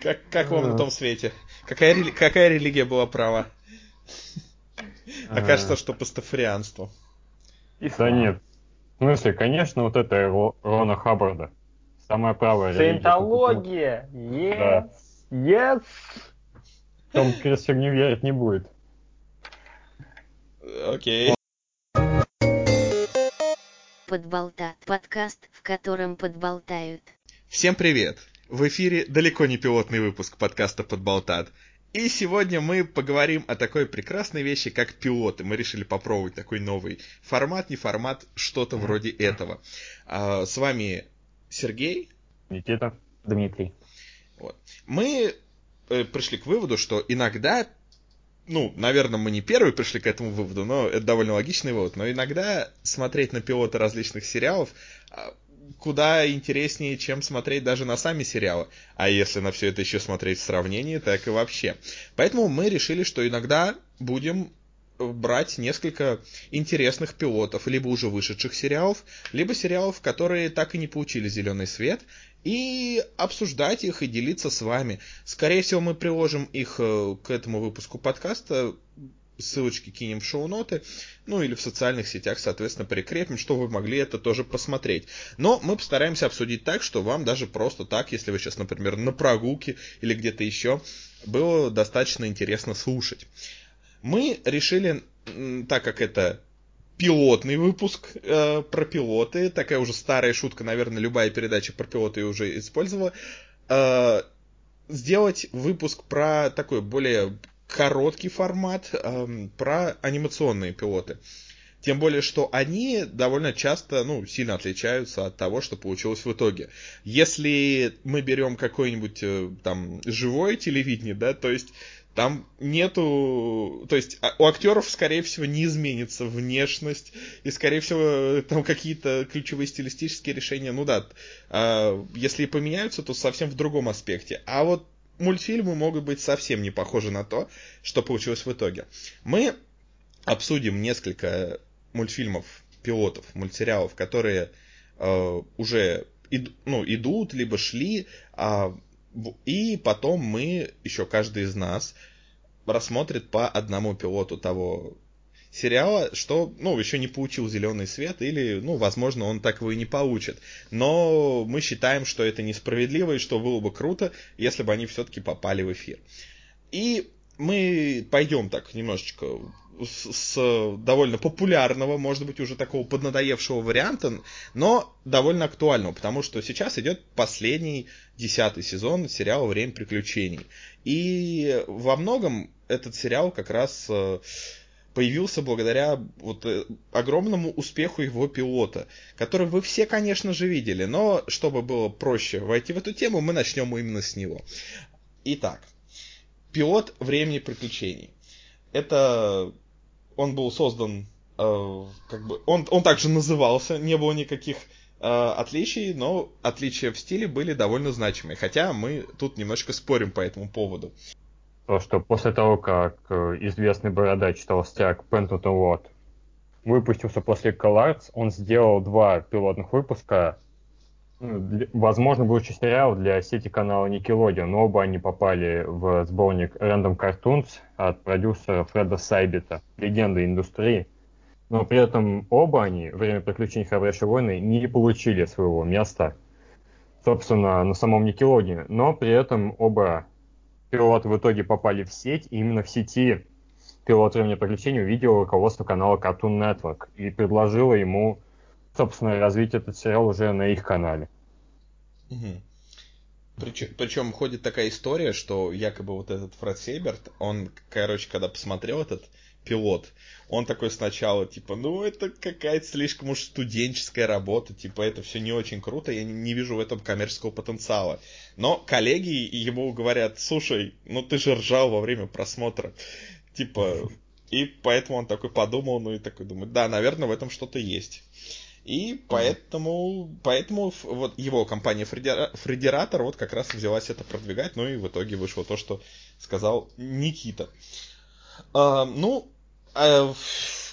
Как, как вам на том свете? Какая, рели... Какая религия была права? Окажется, что пастафарианство. Да нет. В смысле, конечно, вот это Рона Хаббарда. Самая правая религия. Саентология! Yes! Yes! Том Круз не верить не будет. Окей. Подболтат. Подкаст, в котором подболтают. Всем привет! В эфире далеко не пилотный выпуск подкаста Подболтат. И сегодня мы поговорим о такой прекрасной вещи, как пилоты. Мы решили попробовать такой новый формат, не формат, что-то вроде этого. А, с вами Сергей. Никита. Дмитрий. Вот. Мы э, пришли к выводу, что иногда ну, наверное, мы не первые пришли к этому выводу, но это довольно логичный вывод. Но иногда смотреть на пилоты различных сериалов а, куда интереснее, чем смотреть даже на сами сериалы. А если на все это еще смотреть в сравнении, так и вообще. Поэтому мы решили, что иногда будем брать несколько интересных пилотов, либо уже вышедших сериалов, либо сериалов, которые так и не получили зеленый свет, и обсуждать их и делиться с вами. Скорее всего, мы приложим их э, к этому выпуску подкаста ссылочки кинем в шоу-ноты, ну или в социальных сетях, соответственно, прикрепим, чтобы вы могли это тоже посмотреть. Но мы постараемся обсудить так, что вам даже просто так, если вы сейчас, например, на прогулке или где-то еще, было достаточно интересно слушать. Мы решили, так как это пилотный выпуск э, про пилоты, такая уже старая шутка, наверное, любая передача про пилоты уже использовала, э, сделать выпуск про такой более короткий формат эм, про анимационные пилоты. Тем более, что они довольно часто, ну, сильно отличаются от того, что получилось в итоге. Если мы берем какое-нибудь э, там живое телевидение, да, то есть там нету... То есть а, у актеров, скорее всего, не изменится внешность, и, скорее всего, там какие-то ключевые стилистические решения, ну да, а, если и поменяются, то совсем в другом аспекте. А вот мультфильмы могут быть совсем не похожи на то, что получилось в итоге. Мы обсудим несколько мультфильмов, пилотов, мультсериалов, которые э, уже ид, ну, идут, либо шли, а, и потом мы, еще каждый из нас, рассмотрит по одному пилоту того сериала, что, ну, еще не получил зеленый свет, или, ну, возможно, он так его и не получит. Но мы считаем, что это несправедливо, и что было бы круто, если бы они все-таки попали в эфир. И мы пойдем так немножечко с, с довольно популярного, может быть, уже такого поднадоевшего варианта, но довольно актуального, потому что сейчас идет последний десятый сезон сериала «Время приключений». И во многом этот сериал как раз э, появился благодаря вот э, огромному успеху его пилота, который вы все, конечно же, видели, но чтобы было проще войти в эту тему, мы начнем именно с него. Итак, пилот времени приключений. Это он был создан, э, как бы, он, он также назывался, не было никаких э, отличий, но отличия в стиле были довольно значимые, хотя мы тут немножко спорим по этому поводу то, что после того, как э, известный бородач толстяк Пентутон Лот выпустился после Collards, он сделал два пилотных выпуска, ну, возможно, будущий сериал для сети канала Nickelodeon, но оба они попали в сборник Random Cartoons от продюсера Фреда Сайбета, легенды индустрии. Но при этом оба они, время приключений Храбрейшей войны, не получили своего места, собственно, на самом Никелодине. Но при этом оба пилоты в итоге попали в сеть, и именно в сети пилот времени приключений увидел руководство канала Cartoon Network и предложило ему, собственно, развить этот сериал уже на их канале. Угу. Причем, причем ходит такая история, что якобы вот этот Фред Сейберт, он, короче, когда посмотрел этот пилот, он такой сначала, типа, ну, это какая-то слишком уж студенческая работа, типа, это все не очень круто, я не, не вижу в этом коммерческого потенциала. Но коллеги ему говорят, слушай, ну ты же ржал во время просмотра, типа, и поэтому он такой подумал, ну и такой думает, да, наверное, в этом что-то есть. И поэтому, поэтому вот его компания Фредератор вот как раз взялась это продвигать, ну и в итоге вышло то, что сказал Никита. А, ну, а,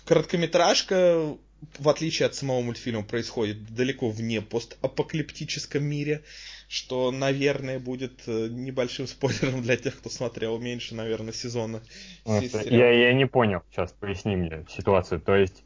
короткометражка в отличие от самого мультфильма, происходит далеко вне постапокалиптическом мире, что, наверное, будет э, небольшим спойлером для тех, кто смотрел меньше, наверное, сезона. Я, я не понял, сейчас поясни мне ситуацию. То есть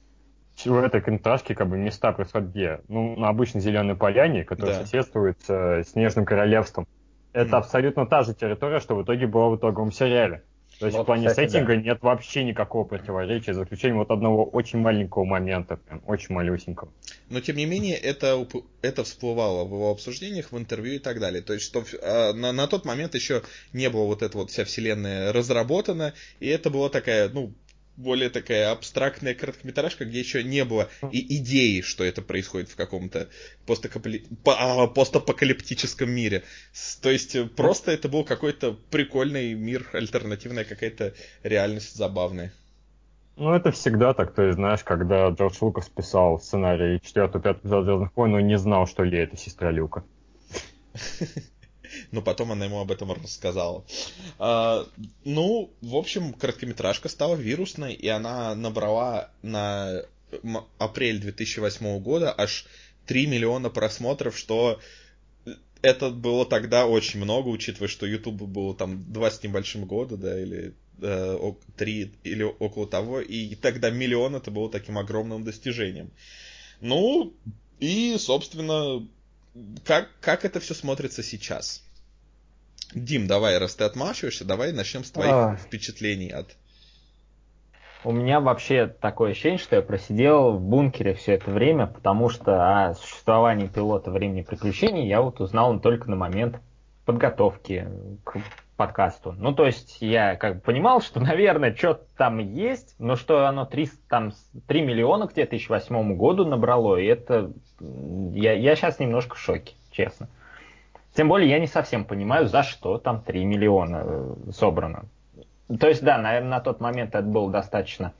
в этой короткометражке как бы места происходят где? Ну, на обычной зеленой поляне, которая да. соседствует с Снежным Королевством. Это mm. абсолютно та же территория, что в итоге была в итоговом сериале. То есть вот, в плане кстати, сеттинга да. нет вообще никакого противоречия, за исключением вот одного очень маленького момента, прям очень малюсенького. Но тем не менее это, это всплывало в его обсуждениях, в интервью и так далее. То есть что а, на, на тот момент еще не было вот эта вот вся вселенная разработана, и это была такая, ну, более такая абстрактная короткометражка, где еще не было и идеи, что это происходит в каком-то а, постапокалиптическом мире. То есть э, просто это был какой-то прикольный мир, альтернативная какая-то реальность забавная. Ну, это всегда так. То есть, знаешь, когда Джордж Лукас писал сценарий 4-5 эпизода Звездных войн, он не знал, что Ли это сестра Люка. но потом она ему об этом рассказала. А, ну, в общем, короткометражка стала вирусной, и она набрала на апрель 2008 года аж 3 миллиона просмотров, что это было тогда очень много, учитывая, что YouTube было там 2 с небольшим года, да, или э, 3 или около того, и тогда миллион это было таким огромным достижением. Ну, и, собственно, как, как это все смотрится сейчас? Дим, давай, раз ты отмашиваешься, давай начнем с твоих а... впечатлений от... У меня вообще такое ощущение, что я просидел в бункере все это время, потому что о существовании пилота времени приключений я вот узнал только на момент подготовки к подкасту. Ну, то есть я как бы понимал, что, наверное, что-то там есть, но что оно 3, там, 3 миллиона к 2008 году набрало, и это... Я, я сейчас немножко в шоке, честно. Тем более я не совсем понимаю, за что там 3 миллиона э, собрано. То есть, да, наверное, на тот момент это было достаточно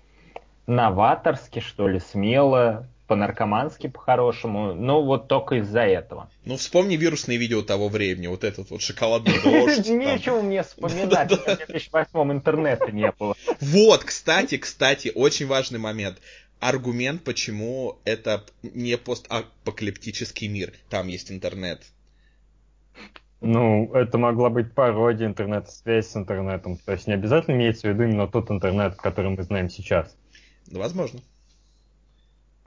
новаторски, что ли, смело, по-наркомански, по-хорошему. Ну, вот только из-за этого. Ну, вспомни вирусные видео того времени, вот этот вот шоколадный дождь. Нечего мне вспоминать, в 2008 интернета не было. Вот, кстати, кстати, очень важный момент. Аргумент, почему это не постапокалиптический мир. Там есть интернет. Ну, это могла быть пародия интернета, связь с интернетом. То есть не обязательно имеется в виду именно тот интернет, который мы знаем сейчас. Возможно.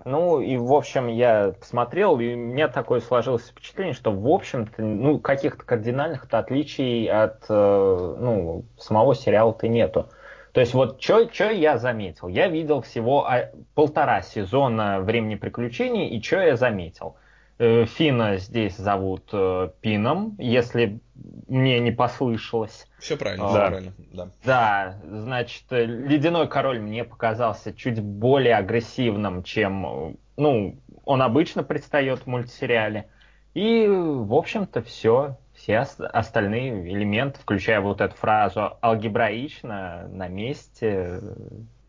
Ну, и, в общем, я посмотрел, и у меня такое сложилось впечатление, что, в общем-то, ну, каких-то кардинальных отличий от, э, ну, самого сериала-то нету. То есть вот что я заметил? Я видел всего а, полтора сезона «Времени приключений», и что я заметил? Э, Фина здесь зовут э, Пином, если мне не послышалось. Все правильно, все правильно, да. Да, значит, э, Ледяной король мне показался чуть более агрессивным, чем, ну, он обычно предстает в мультсериале. И, в общем-то, все. Все остальные элементы, включая вот эту фразу алгебраично, на месте,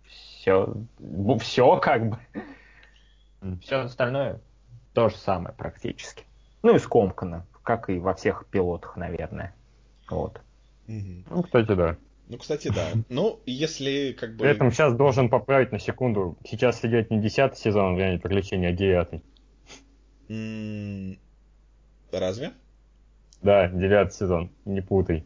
все, все как бы. Все остальное то же самое практически. Ну и скомкано, как и во всех пилотах, наверное. Вот. Ну, кстати, да. Ну, кстати, да. Ну, если как бы... При этом сейчас должен поправить на секунду. Сейчас идет не десятый сезон «Время приключений», а девятый. Разве? Да, девятый сезон. Не путай.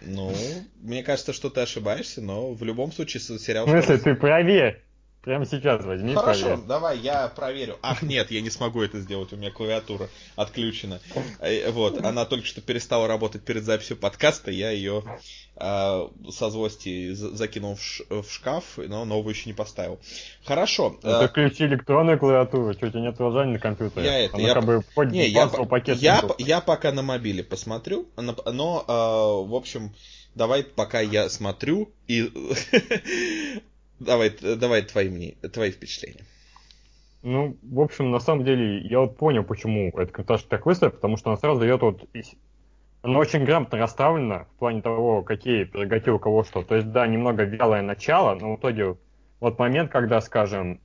Ну, мне кажется, что ты ошибаешься, но в любом случае сериал... В смысле, ты проверь. Прямо сейчас возьми. Хорошо, проверь. давай, я проверю. Ах, нет, я не смогу это сделать, у меня клавиатура отключена. Э, вот, она только что перестала работать перед записью подкаста, я ее э, а, со злости закинул в, ш, в шкаф, но новую еще не поставил. Хорошо. Ну, ты включи электронную клавиатуру, что у тебя нет приложения на компьютере? Я это, Она я... как бы не, я, пакет я, я пока на мобиле посмотрю, но, э, в общем, давай пока я смотрю и Давай, давай твои, мне, твои впечатления. Ну, в общем, на самом деле, я вот понял, почему эта карташка так выставлена, потому что она сразу дает вот... Она очень грамотно расставлена в плане того, какие прерогативы у кого что. То есть, да, немного вялое начало, но в итоге вот момент, когда, скажем,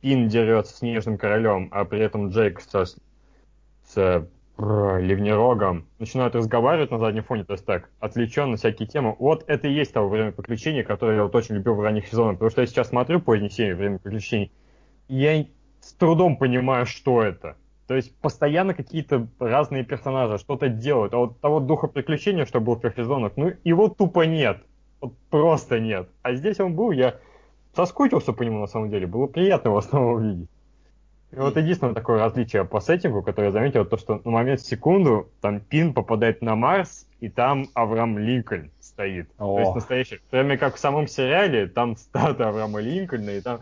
Пин дерется с Снежным Королем, а при этом Джейк со, с ливнерогом, начинают разговаривать на заднем фоне, то есть так, отвлеченно всякие темы. Вот это и есть того время приключений, которое я вот очень любил в ранних сезонах, потому что я сейчас смотрю поздние серии «Время приключений», и я с трудом понимаю, что это. То есть постоянно какие-то разные персонажи что-то делают, а вот того духа приключения, что был в первых сезонах, ну его тупо нет. Вот просто нет. А здесь он был, я соскучился по нему на самом деле, было приятно его снова увидеть. И вот единственное такое различие по сеттингу, которое я заметил, то, что на момент секунду там Пин попадает на Марс, и там Авраам Линкольн стоит. О. То есть настоящий. Кроме как в самом сериале, там статуя Авраама Линкольна, и там,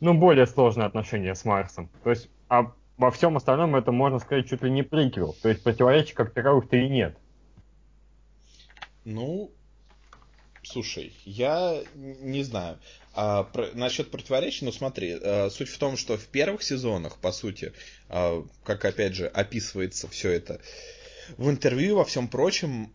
ну, более сложные отношения с Марсом. То есть, а во всем остальном это, можно сказать, чуть ли не приквел. То есть противоречий как таковых-то и нет. Ну, слушай, я не знаю. А, про, насчет противоречий, ну смотри, а, суть в том, что в первых сезонах, по сути, а, как опять же описывается все это в интервью во всем прочем,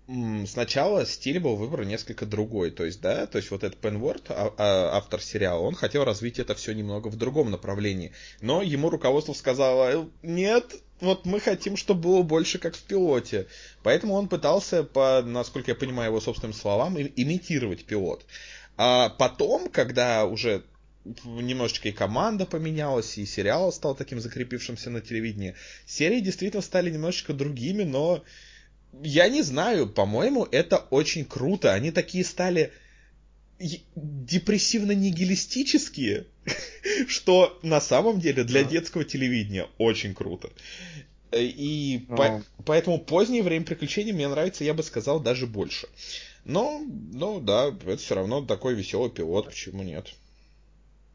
сначала стиль был выбран несколько другой. То есть, да, то есть вот этот Пенворд, а, а, автор сериала, он хотел развить это все немного в другом направлении. Но ему руководство сказало, нет, вот мы хотим, чтобы было больше как в пилоте. Поэтому он пытался, по, насколько я понимаю его собственным словам, имитировать пилот. А потом, когда уже немножечко и команда поменялась, и сериал стал таким закрепившимся на телевидении, серии действительно стали немножечко другими, но я не знаю, по-моему, это очень круто. Они такие стали депрессивно-нигилистические, что на самом деле для детского телевидения очень круто. И по, поэтому позднее время приключений мне нравится, я бы сказал, даже больше. Но, ну да, это все равно такой веселый пилот, почему нет?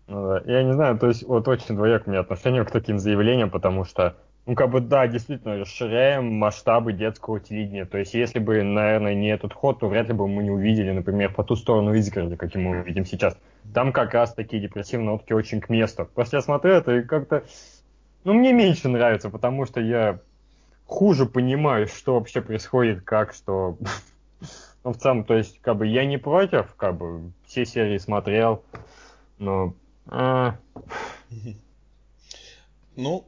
Ну я не знаю, то есть вот очень двояк у меня отношение к таким заявлениям, потому что, ну как бы да, действительно, расширяем масштабы детского телевидения. То есть если бы, наверное, не этот ход, то вряд ли бы мы не увидели, например, по ту сторону Изгороди, каким мы видим сейчас. Там как раз такие депрессивные нотки очень к месту. Просто я смотрю это и как-то, ну мне меньше нравится, потому что я хуже понимаю, что вообще происходит, как, что Ну, в целом, то есть, как бы я не против, как бы все серии смотрел, но... А... Ну,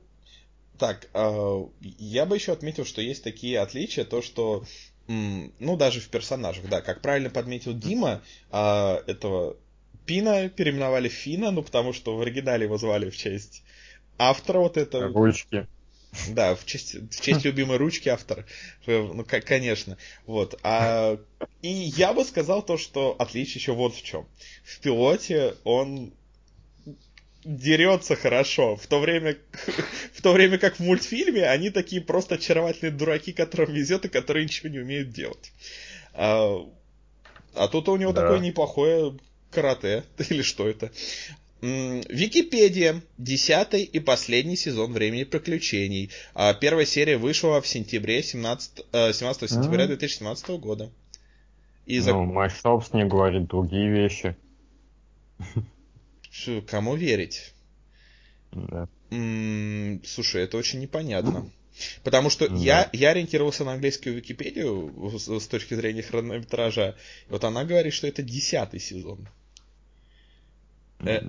так, э, я бы еще отметил, что есть такие отличия, то что, ну, даже в персонажах, да, как правильно подметил Дима, э, этого Пина переименовали Фина, ну, потому что в оригинале его звали в честь автора вот этого. Ручки. Да, в честь, в честь любимой ручки автора. Ну, как, конечно. Вот. А, и я бы сказал то, что отличие еще вот в чем. В пилоте он дерется хорошо, в то время, в то время как в мультфильме они такие просто очаровательные дураки, которым везет и которые ничего не умеют делать. А, а тут у него да. такое неплохое карате, или что это. Википедия. Десятый и последний сезон «Времени приключений». А первая серия вышла в сентябре 17, 17 э, сентября 2017 года. И за... Ну, Майшоп не говорит другие вещи. Кому верить? Да. М-м, слушай, это очень непонятно. Потому что да. я, я ориентировался на английскую Википедию с, с точки зрения хронометража. Вот она говорит, что это десятый сезон. Э,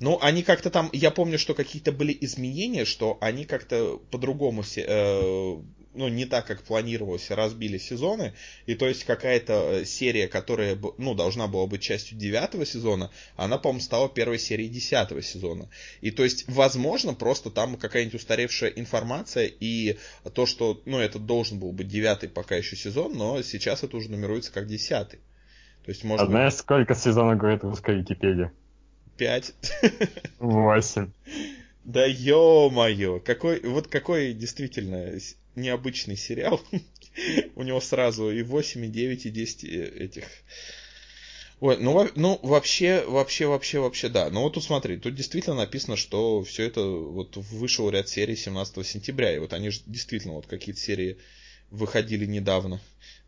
ну, они как-то там, я помню, что какие-то были изменения, что они как-то по-другому, э, ну, не так, как планировалось, разбили сезоны, и то есть какая-то э, серия, которая, ну, должна была быть частью девятого сезона, она, по-моему, стала первой серией десятого сезона. И то есть, возможно, просто там какая-нибудь устаревшая информация, и то, что, ну, это должен был быть девятый пока еще сезон, но сейчас это уже нумеруется как десятый. То есть, можно... А знаешь, сколько сезонов говорит русская Википедия? Пять. Восемь. Да ё-моё, какой, вот какой действительно необычный сериал. У него сразу и 8, и 9, и 10 этих. Ой, ну, ну вообще, вообще, вообще, вообще, да. Ну вот тут смотри, тут действительно написано, что все это вот вышел ряд серий 17 сентября. И вот они же действительно вот какие-то серии выходили недавно.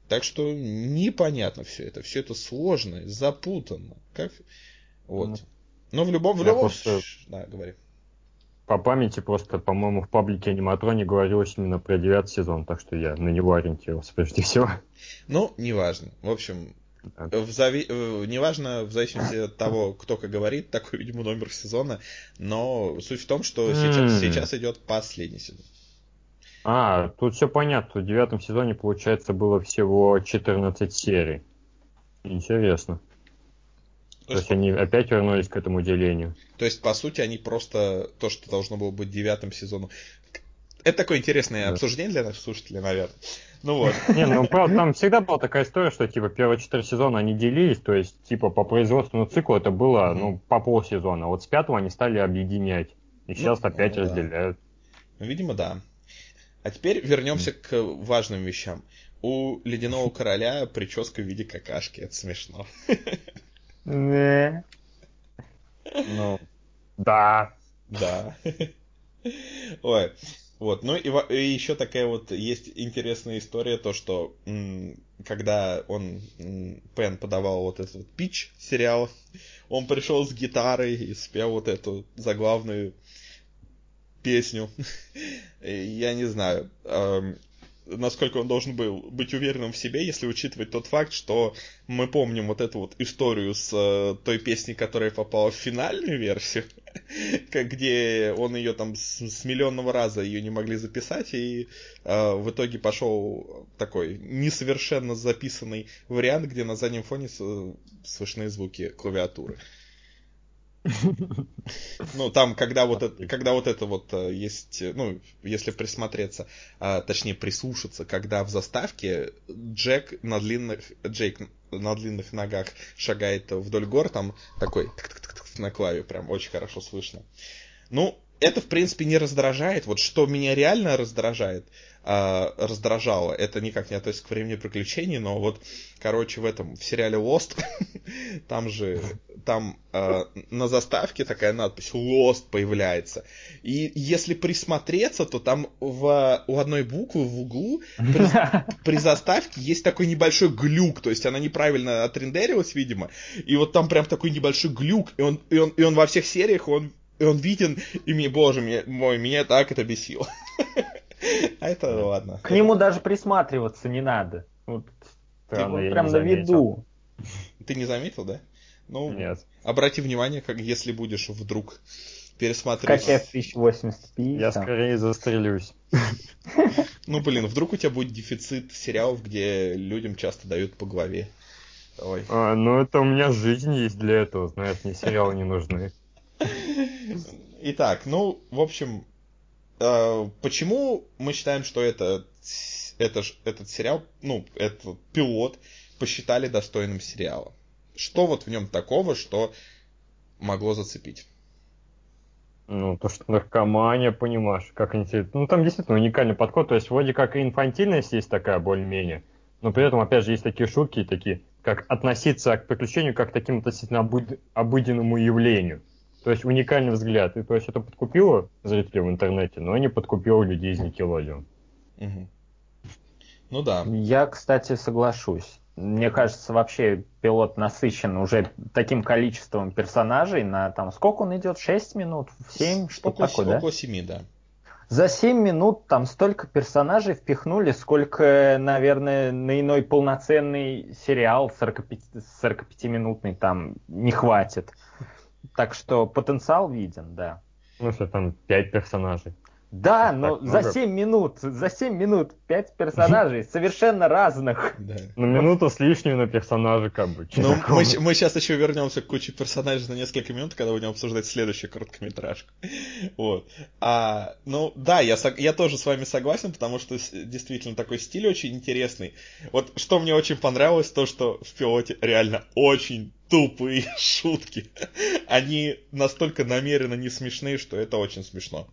Так что непонятно все это. Все это сложно, запутанно. Как... Вот. Ну, в любом... В любом... Просто... Да, говори. По памяти просто, по-моему, в паблике аниматроне говорилось именно про девятый сезон, так что я на него ориентировался прежде всего. Ну, неважно. В общем, в зави... Э, неважно, в зависимости от того, кто как говорит, такой, видимо, номер сезона, но суть в том, что сейчас, сейчас идет последний сезон. А, тут все понятно. В девятом сезоне, получается, было всего 14 серий. Интересно. То, То есть, есть, они опять вернулись к этому делению. то есть, по сути, они просто то, что должно было быть девятым сезоном. Это такое интересное Да. обсуждение для наших слушателей, наверное. Ну вот. Не, ну правда, там всегда была такая история, что типа первые четыре сезона они делились, то есть типа по производственному циклу это было Мгм. ну по полсезона. Вот с пятого они стали объединять. И сейчас Ну, опять ну да. разделяют. Ну, Видимо, да. А теперь вернемся к важным вещам. У Ледяного Короля прическа в виде какашки. Это смешно. Не. Ну, да. Да. Ой. Вот, ну и, и еще такая вот есть интересная история, то что м, когда он, м, Пен подавал вот этот вот пич сериал, он пришел с гитарой и спел вот эту заглавную песню. Я не знаю, эм, насколько он должен был быть уверенным в себе, если учитывать тот факт, что мы помним вот эту вот историю с э, той песней, которая попала в финальную версию, где он ее там с, с миллионного раза ее не могли записать, и э, в итоге пошел такой несовершенно записанный вариант, где на заднем фоне с- слышны звуки клавиатуры. Ну, там, когда вот это, когда вот это вот э, есть, э, ну, если присмотреться, а, точнее прислушаться, когда в заставке Джек на длинных, Джейк на длинных ногах шагает вдоль гор, там такой тык-тык-тык на клаве, прям очень хорошо слышно. Ну, это, в принципе, не раздражает. Вот что меня реально раздражает, а, раздражало, это никак не относится к времени приключений, но вот, короче, в этом, в сериале Lost, там же, там а, на заставке такая надпись Lost появляется. И если присмотреться, то там в, у одной буквы в углу при, при заставке есть такой небольшой глюк, то есть она неправильно отрендерилась, видимо, и вот там прям такой небольшой глюк, и он, и он, и он во всех сериях, он, и он виден, и мне, боже мне, мой, меня так это бесило. А это ладно. К нему даже присматриваться не надо. Вот, Странно, вот я прям на виду. Ты не заметил, да? Ну, Нет. обрати внимание, как если будешь вдруг пересматривать. Скачай в 1080p. Я там. скорее застрелюсь. Ну, блин, вдруг у тебя будет дефицит сериалов, где людям часто дают по голове. Ой. А, ну это у меня жизнь есть для этого, знаешь, мне сериалы не нужны. Итак, ну, в общем, почему мы считаем, что это, это, ж- этот сериал, ну, этот пилот посчитали достойным сериала? Что вот в нем такого, что могло зацепить? Ну, то, что наркомания, понимаешь, как интересно. Ну, там действительно уникальный подход, то есть вроде как и инфантильность есть такая более-менее, но при этом, опять же, есть такие шутки, такие, как относиться к приключению как к таким относительно обыд- обыденному явлению. То есть уникальный взгляд. И то есть это подкупило зрителей в интернете, но не подкупило людей из. Мгм. Ну да. Я, кстати, соглашусь. Мне кажется, вообще пилот насыщен уже таким количеством персонажей на там сколько он идет? 6 минут? 7? Что около, такое, да? около семи, да. За 7 минут там столько персонажей впихнули, сколько, наверное, на иной полноценный сериал 45, 45-минутный там не хватит. Так что потенциал виден, да. Ну, что там пять персонажей. Да, Так но много. за 7 минут, за 7 минут 5 персонажей совершенно разных. да. На минуту с лишним на персонажа как бы. Ну, мы, сейчас еще вернемся к куче персонажей на несколько минут, когда будем обсуждать следующую короткометражку. Вот. А, ну, да, я, я тоже с вами согласен, потому что действительно такой стиль очень интересный. Вот что мне очень понравилось, то, что в пилоте реально очень тупые шутки. Они настолько намеренно не смешные, что это очень смешно.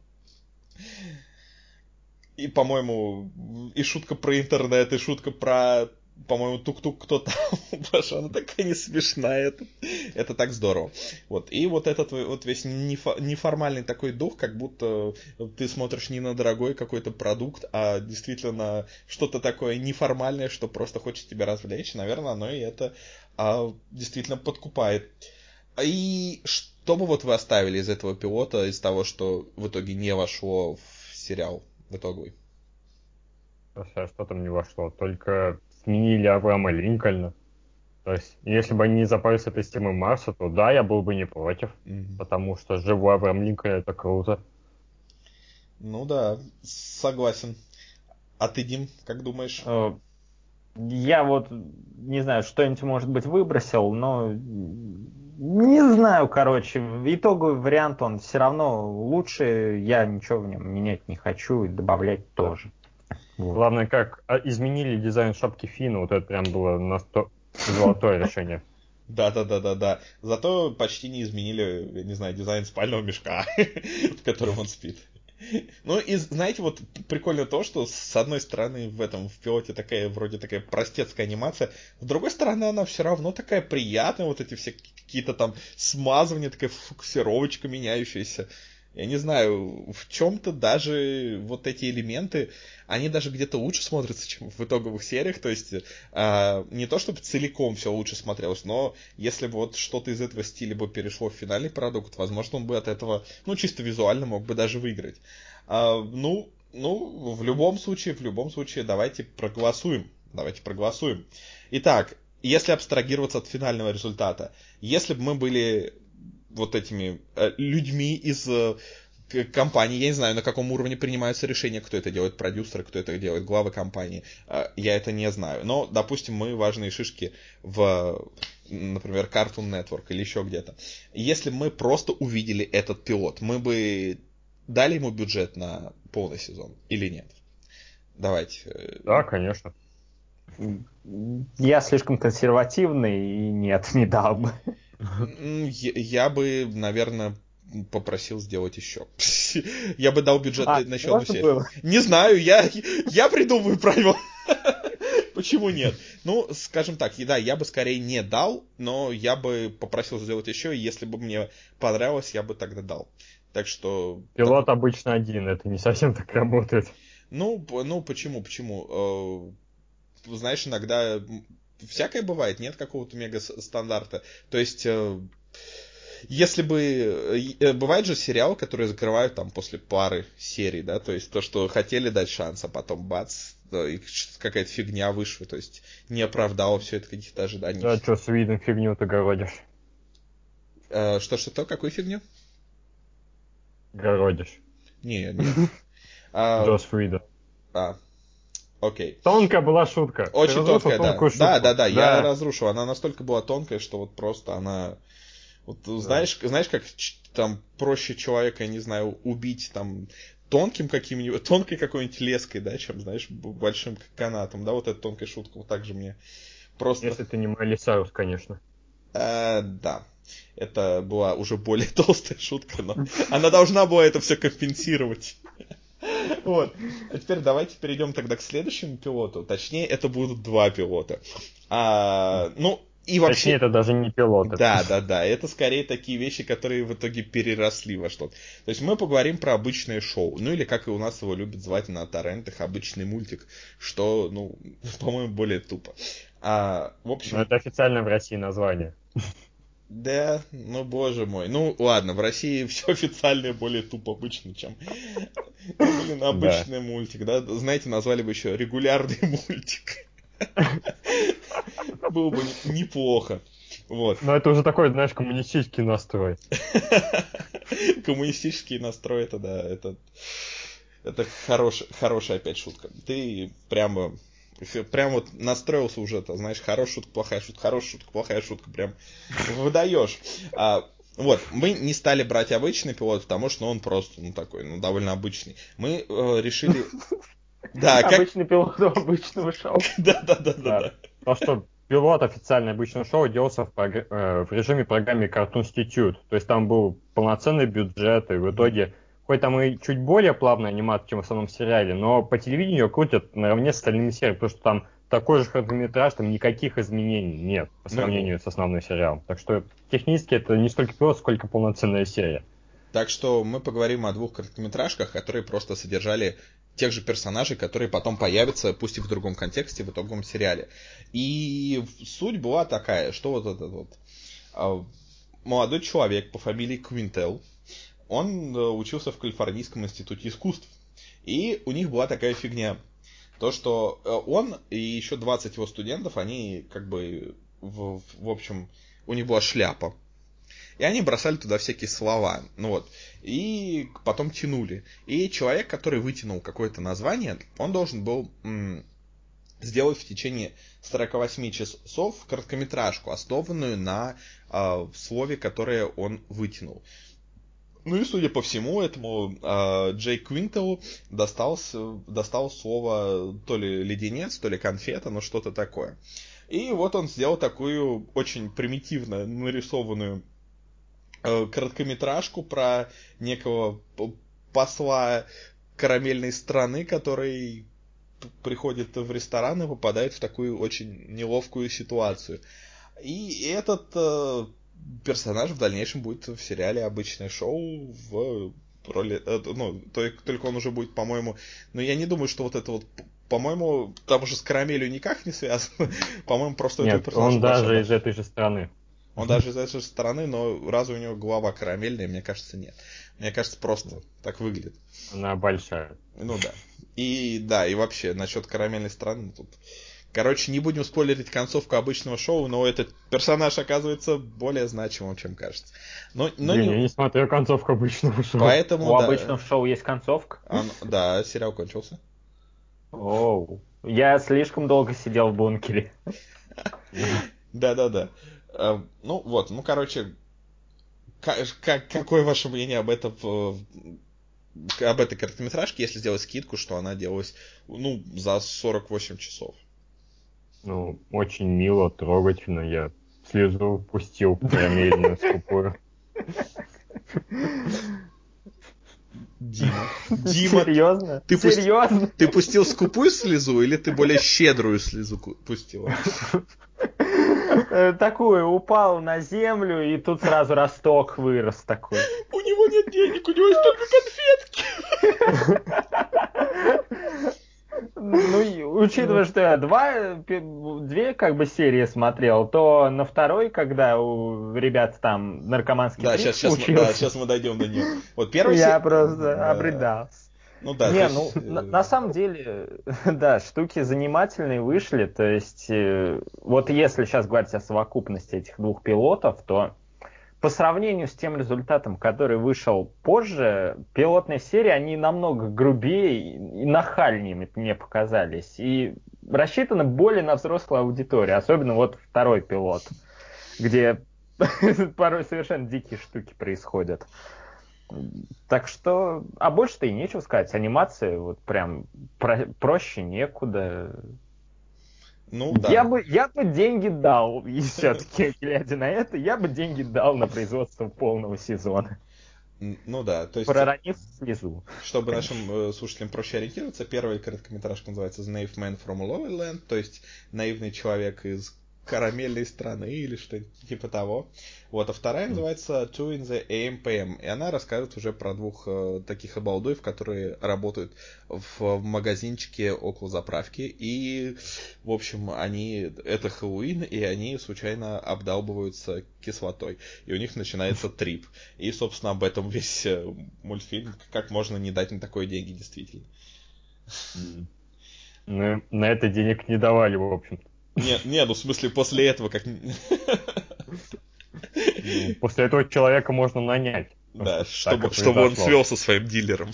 И, по-моему, и шутка про интернет, и шутка про, по-моему, тук-тук кто там. Боже, она такая не смешная. Это, это так здорово. Вот. И вот этот вот весь нефо- неформальный такой дух, как будто ты смотришь не на дорогой какой-то продукт, а действительно что-то такое неформальное, что просто хочет тебя развлечь. Наверное, оно и это а, действительно подкупает. И что бы вот вы оставили из этого пилота, из того, что в итоге не вошло в сериал в итоговый? Слушай, а что там не вошло? Только сменили Авраама Линкольна. То есть, если бы они не запарились с этой темой Марса, то да, я был бы не против. Мгм. Потому что живой Авраам Линкольн это круто. Ну да, согласен. А ты, Дим, как думаешь? Э, я вот не знаю, что-нибудь, может быть, выбросил, но не знаю, короче, итоговый вариант, он все равно лучше, я ничего в нем менять не хочу и добавлять тоже. Вот. Главное, как а, изменили дизайн шапки Фина, вот это прям было на сто... золотое решение. Да, да, да, да, да. Зато почти не изменили, я не знаю, дизайн спального мешка, в котором он спит. Ну и знаете, вот прикольно то, что с одной стороны в этом в пилоте такая вроде такая простецкая анимация, с другой стороны она все равно такая приятная, вот эти все какие-то там смазывания, такая фокусировочка меняющаяся я не знаю, в чем-то даже вот эти элементы, они даже где-то лучше смотрятся, чем в итоговых сериях. То есть э, не то, чтобы целиком все лучше смотрелось, но если бы вот что-то из этого стиля бы перешло в финальный продукт, возможно, он бы от этого, ну, чисто визуально мог бы даже выиграть. А, ну, ну, в любом случае, в любом случае, давайте проголосуем. Давайте проголосуем. Итак, если абстрагироваться от финального результата, если бы мы были вот этими э, людьми из э, компании, я не знаю, на каком уровне принимаются решения, кто это делает, продюсеры, кто это делает, главы компании, э, я это не знаю. Но, допустим, мы важные шишки в, например, Cartoon Network или еще где-то. Если мы просто увидели этот пилот, мы бы дали ему бюджет на полный сезон или нет? Давайте. Да, конечно. Я слишком консервативный и нет, не дал бы. Я бы, наверное, попросил сделать еще. Я бы дал бюджет а, началу серии. Не знаю, я, я придумаю правила. Почему нет? Ну, скажем так, да, я бы скорее не дал, но я бы попросил сделать еще, и если бы мне понравилось, я бы тогда дал. Так что... Пилот так... обычно один, это не совсем так работает. Ну, ну почему, почему? Э, знаешь, иногда всякое бывает, нет какого-то мега стандарта. То есть, э, если бы... Э, бывает же сериал, которые закрывают там после пары серий, да, то есть то, что хотели дать шанс, а потом бац, какая-то фигня вышла, то есть не оправдало все это каких-то ожиданий. Да, что с видом фигню ты городишь? Э, что-что-то? Какую фигню? Городишь. Не, не. Джос Фрида. А, Окей. Тонкая была шутка. Очень тонкая, да. Шутку. Да, да, да, я разрушил. Она настолько была тонкая, что вот просто она... Вот да. знаешь, знаешь, как там проще человека, я не знаю, убить там тонким каким-нибудь, тонкой какой-нибудь леской, да, чем, знаешь, большим канатом, да, вот эта тонкая шутка, вот так же мне просто... Если ты не Майли Сайрус, конечно. А, да. Это была уже более толстая шутка, но она должна была это все компенсировать. Вот. А теперь давайте перейдем тогда к следующему пилоту. Точнее, это будут два пилота. А, ну, и вообще... Точнее, это даже не пилоты. Да, да, да. Это скорее такие вещи, которые в итоге переросли во что-то. То есть мы поговорим про обычное шоу. Ну или как и у нас его любят звать на торрентах, обычный мультик. Что, ну, по-моему, более тупо. А, в общем... Ну, это официальное в России название. Да, ну боже мой. Ну ладно, в России все официальное более тупо обычно, чем блин, обычный да. мультик, да? Знаете, назвали бы еще регулярный мультик. Было бы неплохо. Вот. Но это уже такой, знаешь, коммунистический настрой. Коммунистический настрой, это да, это, это хорош, хорошая опять шутка. Ты прямо Прям вот настроился уже, то знаешь, хорошая шутка, плохая шутка, хорошая шутка, плохая шутка, прям выдаешь. А, вот, мы не стали брать обычный пилот, потому что он просто, ну, такой, ну, довольно обычный. Мы э, решили... Да, Обычный пилот обычного шоу. Да, да, да, да. То, что пилот официально обычного шоу делался в, э, в режиме программы Cartoon Institute. То есть там был полноценный бюджет, и в итоге хоть там и чуть более плавная анимация, чем в основном сериале, но по телевидению крутят наравне с остальными сериями, потому что там такой же хронометраж, там никаких изменений нет по сравнению да. с основным сериалом. Так что технически это не столько пилот, сколько полноценная серия. Так что мы поговорим о двух короткометражках, которые просто содержали тех же персонажей, которые потом появятся, пусть и в другом контексте, в итоговом сериале. И суть была такая, что вот этот вот а, молодой человек по фамилии Квинтел, он э, учился в Калифорнийском институте искусств. И у них была такая фигня. То, что э, он и еще 20 его студентов, они как бы, в, в общем, у них была шляпа. И они бросали туда всякие слова, ну вот, и потом тянули. И человек, который вытянул какое-то название, он должен был м- сделать в течение 48 часов короткометражку, основанную на э, слове, которое он вытянул. Ну и, судя по всему, этому э, Джей Квинтелу досталось, досталось слово то ли леденец, то ли конфета, но что-то такое. И вот он сделал такую очень примитивно нарисованную э, короткометражку про некого посла карамельной страны, который приходит в ресторан и попадает в такую очень неловкую ситуацию. И этот э, персонаж в дальнейшем будет в сериале «Обычное шоу» в роли... Э, ну, только он уже будет, по-моему... Но я не думаю, что вот это вот... По-моему, там уже с карамелью никак не связано. по-моему, просто Нет, это он даже из этой же страны. Он даже из этой же страны, но разве у него голова карамельная? Мне кажется, нет. Мне кажется, просто так выглядит. Она большая. Ну да. И да, и вообще, насчет карамельной страны тут Короче, не будем спойлерить концовку обычного шоу, но этот персонаж оказывается более значимым, чем кажется. Но, но Блин, не... я не смотрю концовку обычного шоу. Поэтому, У да. обычного шоу есть концовка? Он... Да, сериал кончился. Оу. Я слишком долго сидел в бункере. Да-да-да. Эм, ну вот, ну короче, какое ваше мнение об этом об этой короткометражке, если сделать скидку, что она делалась ну, за 48 часов? Ну, очень мило, трогательно. Я слезу пустил карамельную скупую. Дима. Дима. Серьезно? Ты Серьезно? Пусти... Ты пустил скупую слезу или ты более щедрую слезу пустил? Э, такую, упал на землю, и тут сразу росток вырос такой. У него нет денег, у него есть только конфетки. Ну, учитывая, что я два, две как бы серии смотрел, то на второй, когда у ребят там наркоманский да, сейчас, сейчас, мы, да, сейчас мы дойдем до нее. Вот первый Я се... просто да. обрыдался. Ну да. Не, есть... ну на, на самом деле, да, штуки занимательные вышли. То есть, э, вот если сейчас говорить о совокупности этих двух пилотов, то по сравнению с тем результатом, который вышел позже, пилотные серии, они намного грубее и нахальнее мне показались. И рассчитаны более на взрослую аудиторию, особенно вот второй пилот, где порой совершенно дикие штуки происходят. Так что, а больше-то и нечего сказать. Анимация вот прям про проще некуда. Ну, да. Я бы, я бы деньги дал, и все-таки, глядя на это, я бы деньги дал на производство полного сезона. Ну да, то есть... Проронив слезу. Чтобы нашим э, слушателям проще ориентироваться, первая короткометражка называется The Naive Man from Lowland, то есть наивный человек из карамельной страны или что-нибудь типа того. Вот, а вторая называется Two in the AMPM, и она рассказывает уже про двух э, таких обалдуев, которые работают в, в магазинчике около заправки, и, в общем, они, это Хэллоуин, и они случайно обдалбываются кислотой, и у них начинается трип. И, собственно, об этом весь э, мультфильм, как можно не дать на такое деньги, действительно. На, на это денег не давали, в общем-то. Не, не, ну в смысле после этого как... Ну, после этого человека можно нанять. Да, чтобы, чтобы он свел со своим дилером.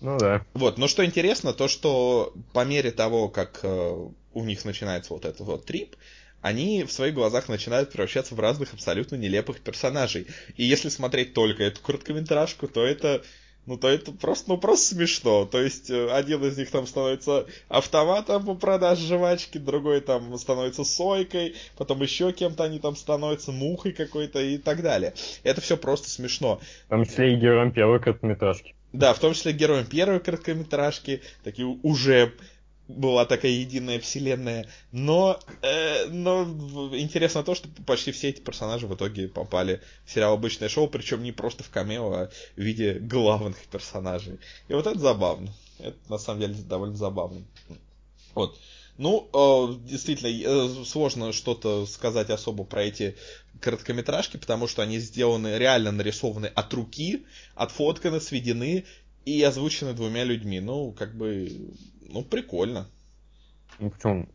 Ну да. Вот, но что интересно, то что по мере того, как э, у них начинается вот этот вот трип, они в своих глазах начинают превращаться в разных абсолютно нелепых персонажей. И если смотреть только эту короткометражку, то это ну, то это просто, ну, просто смешно. То есть, э, один из них там становится автоматом по продаже жвачки, другой там становится сойкой, потом еще кем-то они там становятся, мухой какой-то и так далее. Это все просто смешно. В том числе и героем первой короткометражки. Да, в том числе героем первой короткометражки, такие уже была такая единая вселенная. Но, э, но интересно то, что почти все эти персонажи в итоге попали в сериал «Обычное шоу», причем не просто в камео, а в виде главных персонажей. И вот это забавно. Это на самом деле довольно забавно. Вот. Ну, э, действительно, э, сложно что-то сказать особо про эти короткометражки, потому что они сделаны, реально нарисованы от руки, отфотканы, сведены и озвучены двумя людьми. Ну, как бы ну, прикольно. Ну, причем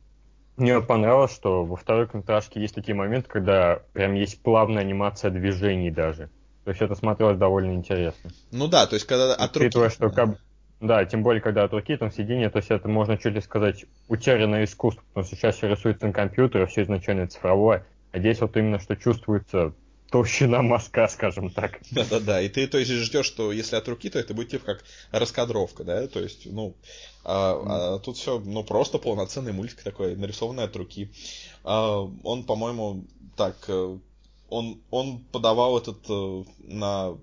Мне понравилось, что во второй короткометражке есть такие моменты, когда прям есть плавная анимация движений даже. То есть это смотрелось довольно интересно. Ну да, то есть когда от руки... Учитывая, что как... Да, тем более, когда от руки там сиденье, то есть это можно чуть ли сказать утерянное искусство, потому что сейчас все рисуется на компьютере, все изначально цифровое, а здесь вот именно что чувствуется толщина мазка, скажем так. Да-да-да, и ты то есть ждешь, что если от руки, то это будет типа как раскадровка, да, то есть, ну, а, а тут все, ну, просто полноценный мультик такой, нарисованный от руки. А, он, по-моему, так, э, он, он подавал этот э, на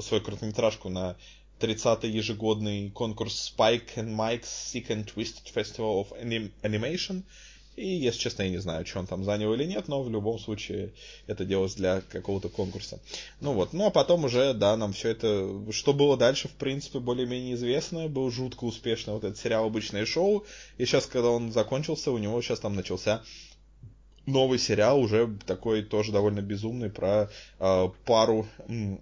свою короткометражку на 30-й ежегодный конкурс Spike and Mike's Sick and Twisted Festival of Animation, и, если честно, я не знаю, что он там занял или нет, но в любом случае это делалось для какого-то конкурса. Ну вот, ну а потом уже, да, нам все это, что было дальше, в принципе, более-менее известно. Был жутко успешный вот этот сериал «Обычное шоу», и сейчас, когда он закончился, у него сейчас там начался новый сериал, уже такой тоже довольно безумный, про э, пару м,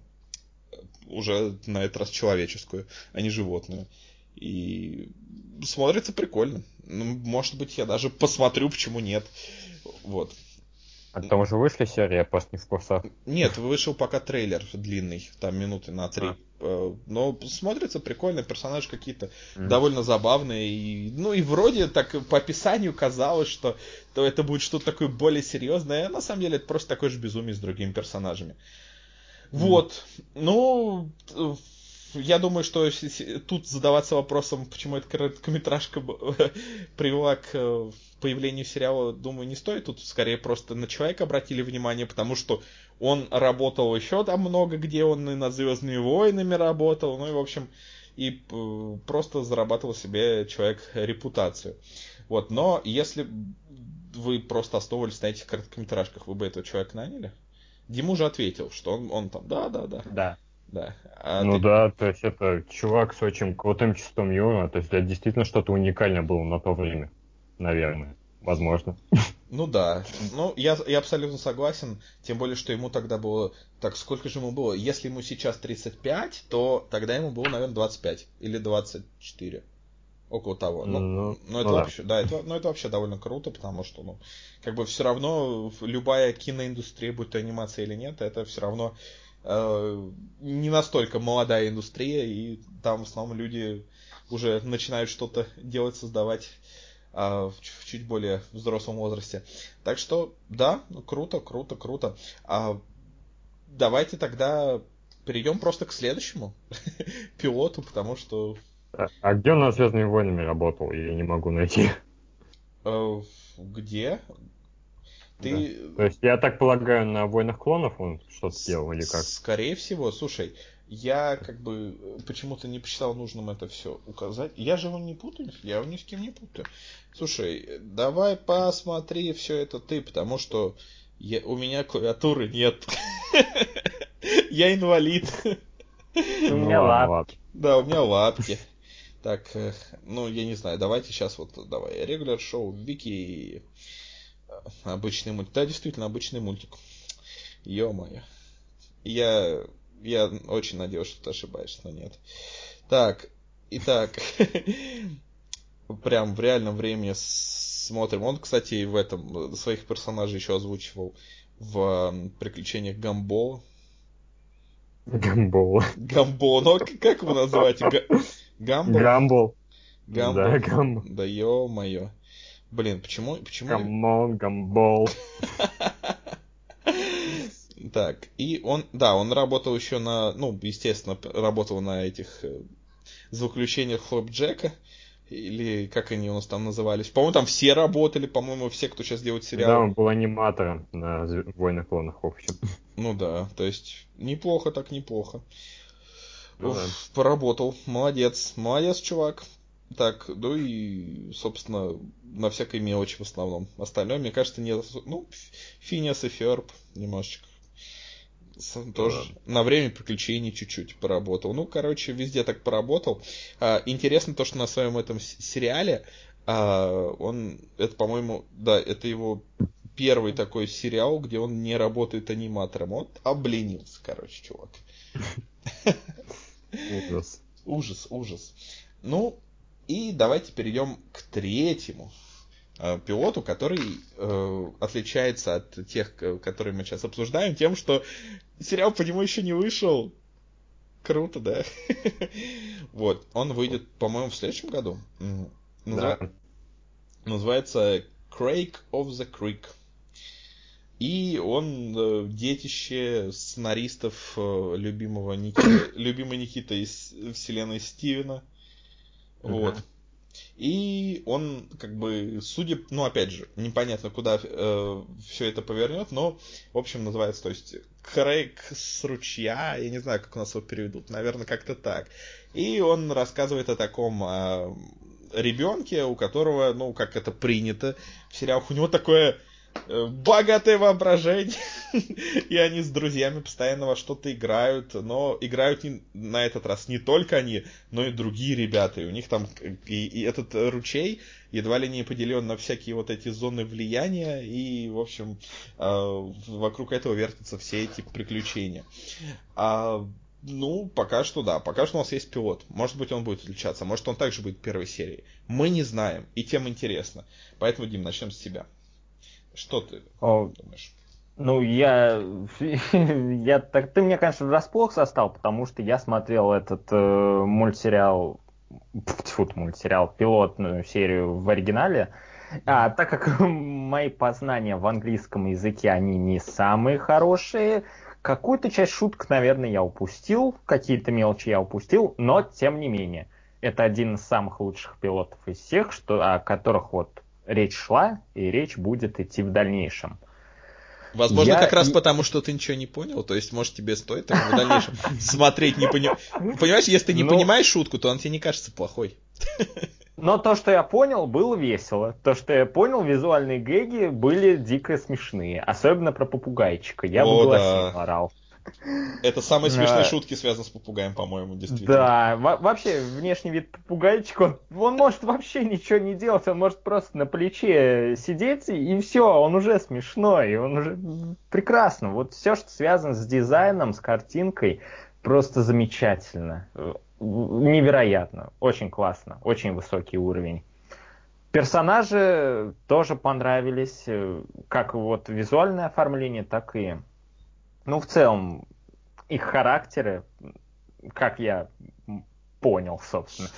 уже на этот раз человеческую, а не животную. И смотрится прикольно. Ну, может быть, я даже посмотрю, почему нет. Вот. А там уже вышли серии, я просто не в курсах. Нет, вышел пока трейлер длинный, там минуты на три. А. Но смотрится прикольно, персонажи какие-то mm. довольно забавные. И, ну и вроде так по описанию казалось, что то это будет что-то такое более серьезное. А на самом деле это просто такое же безумие с другими персонажами. Mm. Вот. Ну, я думаю, что тут задаваться вопросом, почему эта короткометражка привела к э, появлению сериала, думаю, не стоит. Тут скорее просто на человека обратили внимание, потому что он работал еще там много где, он и над Звездными войнами работал, ну и, в общем, и просто зарабатывал себе человек репутацию. Вот, но если вы просто основывались на этих короткометражках, вы бы этого человека наняли? Диму же ответил, что он, он там, да, да, да. Да. Да. А ну ты... да, то есть это чувак с очень крутым чувством юмора, то есть это действительно что-то уникальное было на то время, наверное, возможно. Ну да, ну я, я абсолютно согласен, тем более, что ему тогда было, так сколько же ему было, если ему сейчас 35, то тогда ему было, наверное, 25 или 24 около того. Ну, ну, ну это ну, вообще, да, да это, ну, это вообще довольно круто, потому что, ну, как бы все равно любая киноиндустрия, будь то анимация или нет, это все равно не настолько молодая индустрия, и там в основном люди уже начинают что-то делать, создавать а, в, в чуть более взрослом возрасте. Так что, да, круто, круто, круто. А, давайте тогда перейдем просто к следующему пилоту, потому что... А, а где он над Звездными войнами работал? Я не могу найти. Э, где? Ты... Да. То есть, я так полагаю, на войнах клонов он что-то делал или как? Скорее всего, слушай, я как бы почему-то не посчитал нужным это все указать. Я же его не путаю, я его ни с кем не путаю. Слушай, давай посмотри все это ты, потому что я, у меня клавиатуры нет. Я инвалид. У меня лапки. Да, у меня лапки. Так, э, ну, я не знаю, давайте сейчас вот, давай, регуляр шоу, Вики Обычный мультик. Да, действительно, обычный мультик. Ё-моё. Я, я очень надеюсь, что ты ошибаешься, но нет. Так, итак, прям в реальном времени смотрим. Он, кстати, в этом своих персонажей еще озвучивал в приключениях Гамбола. Гамбола. Гамбол. Ну, как его называть? Гамбол? Гамбол. Гамбол. Да, гамбол. Да ё-моё. Блин, почему... почему... Come on, гамбол. Так, и он, да, он работал еще на, ну, естественно, работал на этих э, звуковключениях Джека или как они у нас там назывались. По-моему, там все работали, по-моему, все, кто сейчас делает сериал. Да, он был аниматором на «Войнах клонах», в общем. Ну да, то есть неплохо так неплохо. Ну, да. Поработал, молодец, молодец, чувак. Так, ну и, собственно, на всякой мелочи в основном. Остальное, мне кажется, не... Ну, Финиас и Ферб немножечко. Тоже да. на время приключений чуть-чуть поработал. Ну, короче, везде так поработал. А, интересно то, что на своем этом сериале а, он, это, по-моему, да, это его первый такой сериал, где он не работает аниматором. Вот обленился, короче, чувак. Ужас. Ужас, ужас. Ну, и давайте перейдем к третьему э, пилоту, который э, отличается от тех, которые мы сейчас обсуждаем, тем, что сериал по нему еще не вышел. Круто, да? вот, он выйдет, по-моему, в следующем году. Называется Craig of the Creek. И он э, детище сценаристов э, любимого Никиты, любимой Никиты из вселенной Стивена. Вот. И он, как бы, судя, ну, опять же, непонятно, куда э, все это повернет, но, в общем, называется, то есть, Крейг с ручья, я не знаю, как у нас его переведут, наверное, как-то так. И он рассказывает о таком э, ребенке, у которого, ну, как это принято в сериалах, у него такое богатое воображение. и они с друзьями постоянно во что-то играют, но играют не, на этот раз не только они, но и другие ребята. И у них там и, и этот ручей едва ли не поделен на всякие вот эти зоны влияния, и, в общем, э, вокруг этого вертятся все эти приключения. А, ну, пока что да. Пока что у нас есть пилот. Может быть, он будет отличаться. Может, он также будет первой серии. Мы не знаем. И тем интересно. Поэтому, Дим, начнем с тебя. Что ты О, думаешь? Ну, я, я так, ты мне, конечно, врасплох застал, потому что я смотрел этот э, мультсериал, тьфу, мультсериал, пилотную серию в оригинале, а так как мои познания в английском языке, они не самые хорошие, какую-то часть шуток, наверное, я упустил, какие-то мелочи я упустил, но тем не менее, это один из самых лучших пилотов из всех, что, о которых вот речь шла, и речь будет идти в дальнейшем. Возможно, я... как раз потому, что ты ничего не понял, то есть, может, тебе стоит так в дальнейшем смотреть, не понимаешь. Понимаешь, если ты не ну... понимаешь шутку, то он тебе не кажется плохой. Но то, что я понял, было весело. То, что я понял, визуальные гэги были дико смешные. Особенно про попугайчика. Я О, бы гласил да. орал. Это самые смешные шутки связаны с попугаем, по-моему, действительно. Да, вообще, внешний вид попугайчика, он, он может вообще ничего не делать, он может просто на плече сидеть, и все, он уже смешной, он уже прекрасно. Вот все, что связано с дизайном, с картинкой, просто замечательно. Невероятно, очень классно, очень высокий уровень. Персонажи тоже понравились, как вот визуальное оформление, так и ну, в целом, их характеры, как я понял, собственно.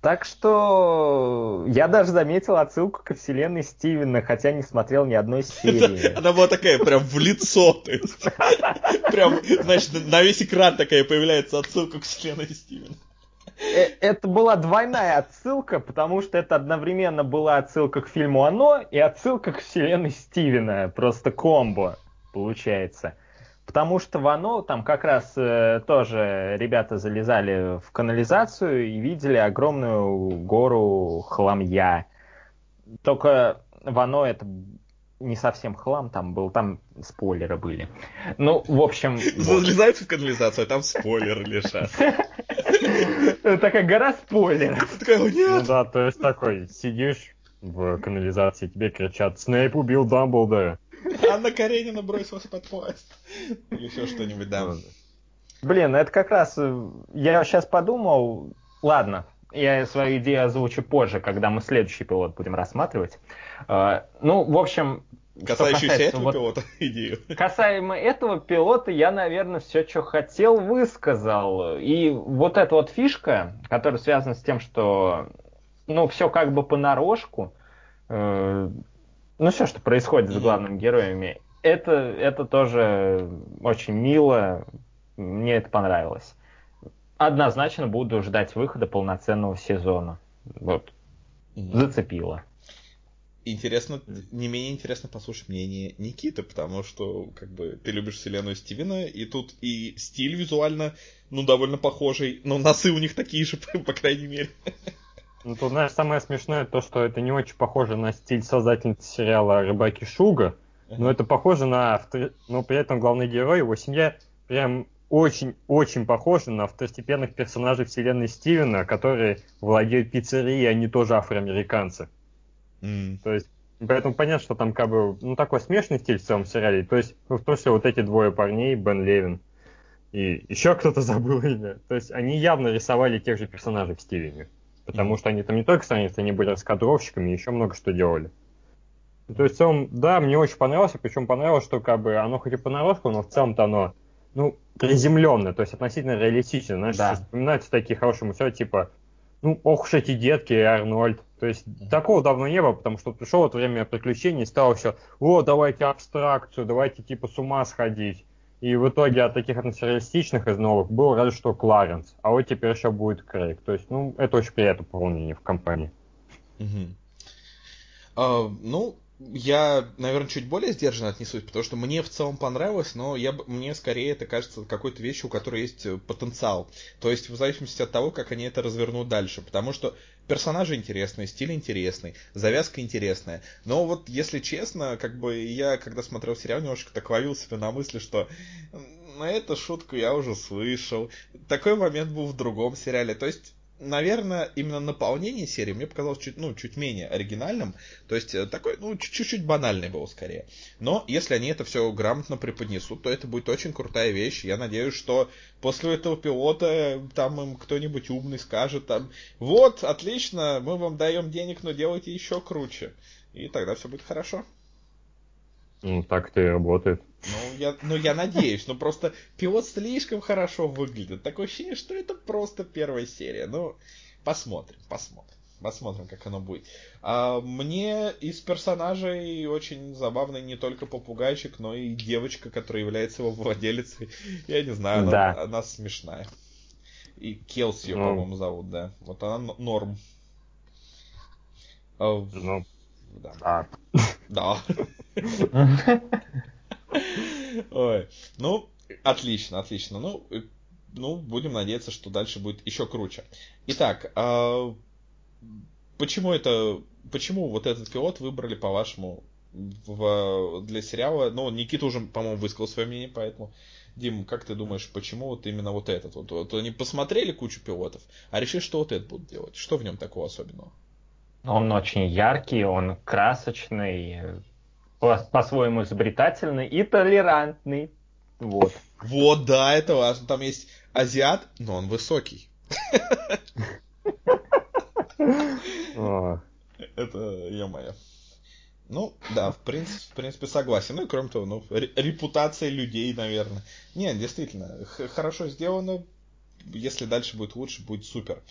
Так что я даже заметил отсылку ко вселенной Стивена, хотя не смотрел ни одной серии. Она была такая прям в лицо. Прям, значит, на весь экран такая появляется отсылка к вселенной Стивена. Э, это была двойная отсылка, потому что это одновременно была отсылка к фильму «Оно» и отсылка к вселенной Стивена. Просто комбо получается. Потому что в оно там как раз э, тоже ребята залезали в канализацию и видели огромную гору хламья. Только в оно это не совсем хлам там был, там спойлеры были. Ну, в общем... Залезают в канализацию, а там спойлеры лежат. Такая гора спойлеров. Ну да, то есть такой, сидишь в канализации, тебе кричат, Снейп убил Дамблдора. Анна Каренина бросилась под поезд. Или еще что-нибудь, да. Блин, это как раз... Э, я сейчас подумал... Ладно, я свою идею озвучу позже, когда мы следующий пилот будем рассматривать. Э, ну, в общем... Касающийся этого вот, пилота идею. Касаемо этого пилота, я, наверное, все, что хотел, высказал. И вот эта вот фишка, которая связана с тем, что ну, все как бы понарошку, э, ну, все, что происходит с главными героями, это, это тоже очень мило, мне это понравилось. Однозначно буду ждать выхода полноценного сезона. Вот. Зацепило. Интересно, не менее интересно послушать мнение Никиты, потому что, как бы, ты любишь вселенную Стивена, и тут и стиль визуально, ну, довольно похожий, но носы у них такие же, по крайней мере. Ну, тут, знаешь, самое смешное то, что это не очень похоже на стиль создательницы сериала «Рыбаки Шуга», но это похоже на... Но при этом главный герой, его семья, прям очень-очень похожи на второстепенных персонажей вселенной Стивена, которые владеют пиццерией, они тоже афроамериканцы. Mm. То есть, поэтому понятно, что там как бы, ну, такой смешный стиль в целом сериале. То есть, ну, в том числе вот эти двое парней, Бен Левин и еще кто-то забыл имя. То есть, они явно рисовали тех же персонажей в Стивене. Потому что они там не только сценаристы, они были раскадровщиками, еще много что делали. То есть в целом, да, мне очень понравилось, причем понравилось, что как бы оно хоть и понарошку, но в целом-то оно, ну, приземленное, то есть относительно реалистичное. Знаешь, Да. вспоминаются такие хорошие мультсериалы, типа, ну, ох уж эти детки Арнольд. То есть такого давно не было, потому что пришло это время приключений, стало все, о, давайте абстракцию, давайте типа с ума сходить. И в итоге от таких относительно из новых был разве что Кларенс, а вот теперь еще будет Крейг. То есть, ну, это очень приятное пополнение в компании. А, ну, я, наверное, чуть более сдержанно отнесусь, потому что мне в целом понравилось, но я, мне скорее это кажется какой-то вещью, у которой есть э, потенциал. То есть в зависимости от того, как они это развернут дальше. Потому что персонажи интересные, стиль интересный, завязка интересная. Но вот, если честно, как бы я, когда смотрел сериал, немножко так ловил себя на мысли, что «М, на эту шутку я уже слышал. Такой момент был в другом сериале. То есть наверное, именно наполнение серии мне показалось чуть, ну, чуть менее оригинальным. То есть э, такой, ну, чуть- чуть-чуть банальный был скорее. Но если они это все грамотно преподнесут, то это будет очень крутая вещь. Я надеюсь, что после этого пилота э, там им кто-нибудь умный скажет там, вот, отлично, мы вам даем денег, но делайте еще круче. И тогда все будет хорошо. Ну, так это и работает. Ну, я, ну, я надеюсь, но просто пилот слишком хорошо выглядит. Такое ощущение, что это просто первая серия. Ну, посмотрим, посмотрим. Посмотрим, как оно будет. А, мне из персонажей очень забавный не только попугайчик, но и девочка, которая является его владелицей. Я не знаю, она, Да. она смешная. И Келси ее, Ну. по-моему, зовут, да. Вот она норм. А, Ну, да. да. Да. Ой, ну, отлично, отлично. Ну, э, ну, будем надеяться, что дальше будет еще круче. Итак, а, почему это, почему вот этот пилот выбрали, по-вашему, в- для сериала? Ну, Никита уже, по-моему, высказал свое мнение, поэтому, Дим, как ты думаешь, почему вот именно вот этот? Вот, вот они посмотрели кучу пилотов, а решили, что вот этот будут делать. Что в нем такого особенного? Он очень яркий, он красочный, по- по-своему изобретательный и толерантный. Вот. Вот, да, это важно. Там есть азиат, но он высокий. Это, ё-моё. Ну, да, в принципе, в принципе согласен. Ну и кроме того, ну, ре- репутация людей, наверное. Не, действительно, хорошо сделано. Если дальше будет лучше, будет супер.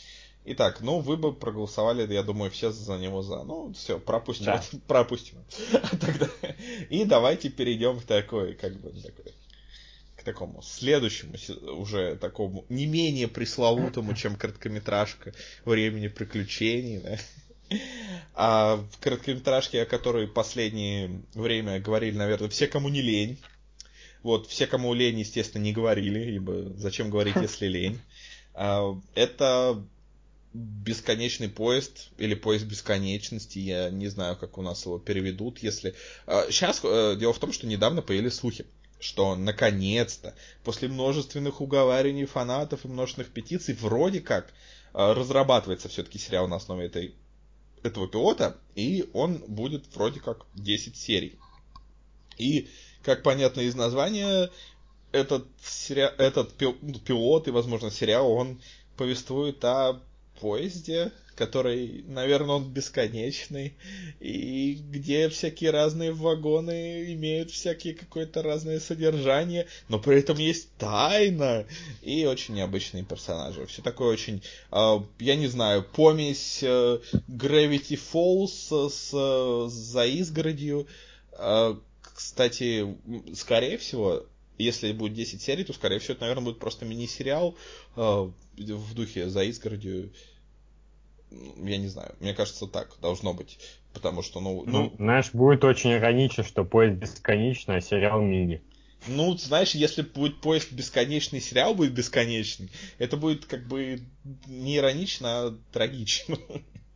Итак, ну, вы бы проголосовали, я думаю, все за него за. Ну, все, пропустим. Да. пропустим. Тогда. И давайте перейдем к такой, как бы, такой, к такому следующему, уже такому не менее пресловутому, чем короткометражка времени приключений, да. А в короткометражке, о которой последнее время говорили, наверное, все, кому не лень. Вот, все, кому лень, естественно, не говорили, ибо зачем говорить, если лень. А, Это бесконечный поезд или поезд бесконечности, я не знаю, как у нас его переведут, если... Сейчас дело в том, что недавно появились слухи, что наконец-то, после множественных уговариваний фанатов и множественных петиций, вроде как а, разрабатывается все-таки сериал на основе этой, этого пилота, и он будет вроде как 10 серий. И, как понятно из названия, этот, сери... этот ну, пилот и, возможно, сериал, он повествует о поезде, который, наверное, он бесконечный, и где всякие разные вагоны имеют всякие какое-то разное содержание, но при этом есть тайна и очень необычные персонажи. Все такое очень, э, я не знаю, помесь э, Gravity Falls с, с за изгородью. Э, кстати, скорее всего, если будет 10 серий, то, скорее всего, это, наверное, будет просто мини-сериал э, в духе за изгородью. М, Я не знаю, мне кажется, так должно быть. Потому что, ну, Ну, ну, знаешь, будет очень иронично, что поезд бесконечный, а сериал мини. ну, знаешь, если будет поезд бесконечный, сериал будет бесконечный, это будет как бы не иронично, а трагично.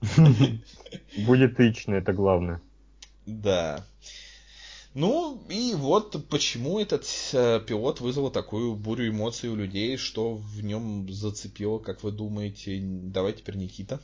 Будет ично, это главное. Да. Ну, и вот почему этот э, пилот вызвал такую бурю эмоций у людей, что в нем зацепило, как вы думаете. Давай теперь Никита.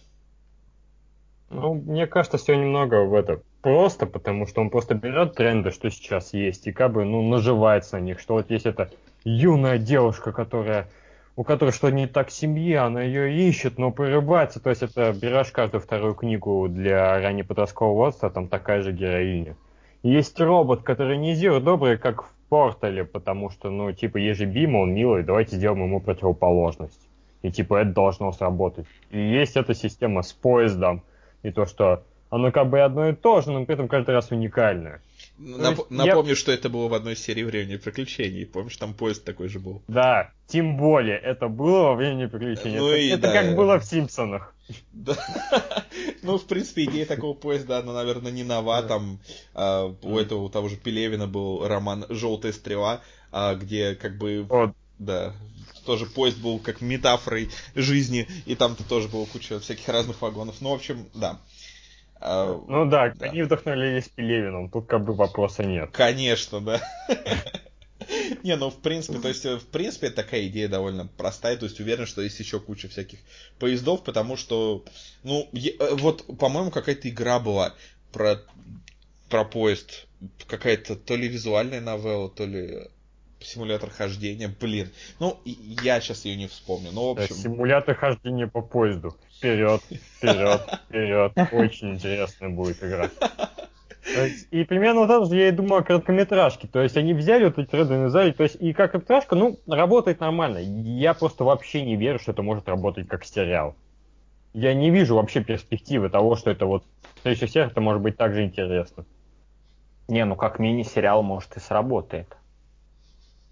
Ну, мне кажется, все немного в это просто, потому что он просто берет тренды, что сейчас есть, и как бы, ну, наживается на них, что вот есть эта юная девушка, которая у которой что не так в семье, она ее ищет, но прорывается. То есть это берешь каждую вторую книгу для ранее подросткового возраста, там такая же героиня. Есть робот, который не зир добрый, как в Портале, потому что, ну, типа, есть же Бима, он милый, давайте сделаем ему противоположность. И, типа, это должно сработать. И есть эта система с поездом, и то, что оно как бы одно и то же, но при этом каждый раз уникальное. Нап- напомню, я... что это было в одной серии «Времени приключений». Помнишь, там поезд такой же был? Да, тем более, это было во «Времени приключений». Ну это и, это да. как было в «Симпсонах». Да. ну, в принципе, идея такого поезда, она, наверное, не нова. Там а, у этого, у того же Пелевина был роман «Желтая стрела», а, где как бы... Да, тоже поезд был как метафорой жизни, и там-то тоже было куча всяких разных вагонов. Ну, в общем, да. А, ну да, да, они вдохновлялись Пелевиным, тут как бы вопроса нет. Конечно, да. Не, ну в принципе, то есть в принципе такая идея довольно простая, то есть уверен, что есть еще куча всяких поездов, потому что, ну, э, вот, по-моему, какая-то игра была про, про поезд, какая-то то ли визуальная новелла, то ли симулятор хождения, блин. Ну, я сейчас ее не вспомню, но в общем... Симулятор хождения по поезду. Вперед, вперед, вперед. Очень интересная будет игра. И примерно это же я и думаю о короткометражке. То есть они взяли вот эти треды навязали. То есть и как короткометражка, ну, работает нормально. Я просто вообще не верю, что это может работать как сериал. Я не вижу вообще перспективы того, что это вот в следующих сериях это может быть также интересно. Не, ну как мини-сериал может и сработает.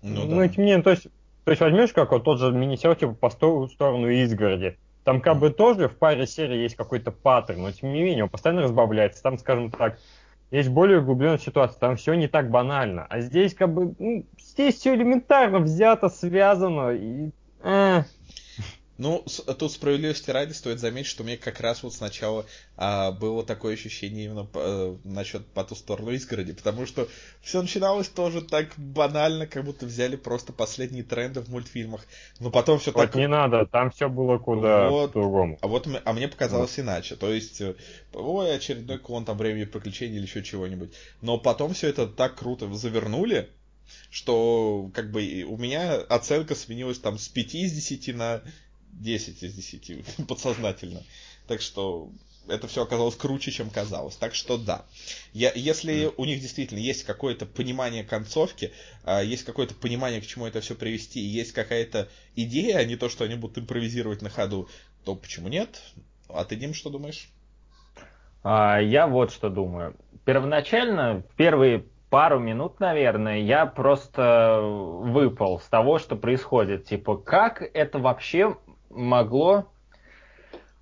Ну, ну да. не, то есть, то есть возьмешь как вот тот же мини-сериал типа по сторону изгороди. Там как бы тоже в паре серий есть какой-то паттерн, но тем не менее он постоянно разбавляется. Там, скажем так, есть более углубленная ситуация, там все не так банально. А здесь как бы, ну, здесь все элементарно взято, связано. И, э, ну, тут справедливости ради стоит заметить, что мне как раз вот сначала а, было такое ощущение именно а, насчет по ту сторону изгороди, потому что все начиналось тоже так банально, как будто взяли просто последние тренды в мультфильмах, но потом все вот так... не надо, там все было куда вот, по-другому. А вот а мне показалось вот. иначе, то есть, э, ой, очередной клон там времени приключений или еще чего-нибудь, но потом все это так круто завернули, что как бы у меня оценка сменилась там с 5 из 10 на 10 из 10 подсознательно. Так что это все оказалось круче, чем казалось. Так что да. Я, если mm. у них действительно есть какое-то понимание концовки, а, есть какое-то понимание, к чему это все привести, есть какая-то идея, а не то, что они будут импровизировать на ходу, то почему нет? А ты, Дим, что думаешь? А, я вот что думаю. Первоначально, первые пару минут, наверное, я просто выпал с того, что происходит. Типа, как это вообще могло,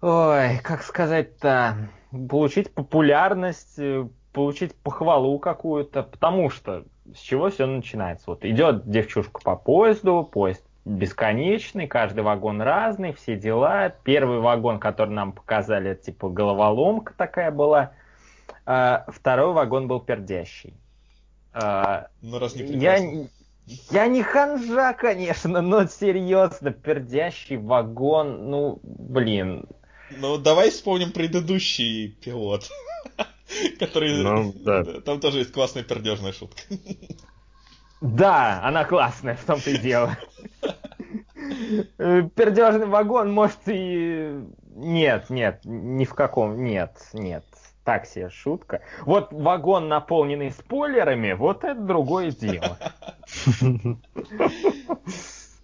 ой, как сказать-то, получить популярность, э, получить похвалу какую-то, потому что с чего все начинается? Вот идет девчушка по поезду, поезд бесконечный, каждый вагон разный, все дела. Первый вагон, который нам показали, это типа головоломка такая была. А, второй вагон был пердящий. А, ну, раз не я, я не ханжа, конечно, но серьезно, пердящий вагон, ну, блин. Ну, давай вспомним предыдущий пилот, который... Ну, да. Там тоже есть классная пердежная шутка. Да, она классная, в том-то и дело. Пердежный вагон, может, и... Нет, нет, ни в каком... Нет, нет так себе шутка. Вот вагон, наполненный спойлерами, вот это другое дело.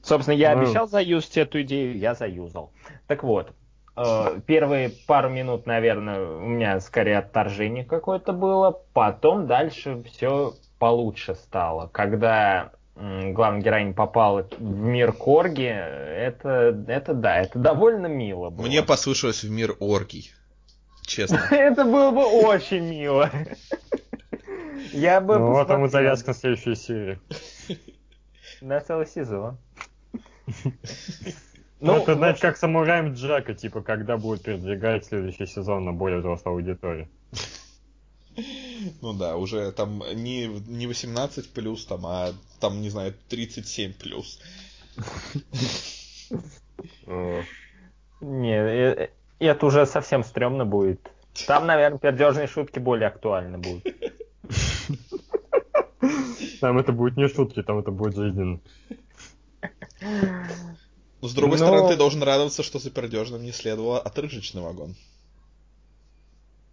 Собственно, я ну. обещал заюзать эту идею, я заюзал. Так вот, э, первые пару минут, наверное, у меня скорее отторжение какое-то было, потом дальше все получше стало. Когда главная героиня попала в мир Корги, это, это да, это довольно мило было. Мне послышалось в мир Оргий честно. Это было бы очень мило. Я бы Ну, вот там завязка на следующую серию. На целый сезон. Ну, это, знаете, как самураем Джака, типа, когда будет передвигать следующий сезон на более взрослую аудиторию. Ну да, уже там не, не 18 плюс, там, а там, не знаю, 37 плюс. Не, э, э, и это уже совсем стрёмно будет. Там, наверное, пердежные шутки более актуальны будут. Там это будет не шутки, там это будет жизненно. Ну, с другой Но- стороны, ты должен радоваться, что за пердежным не следовало отрыжечный вагон.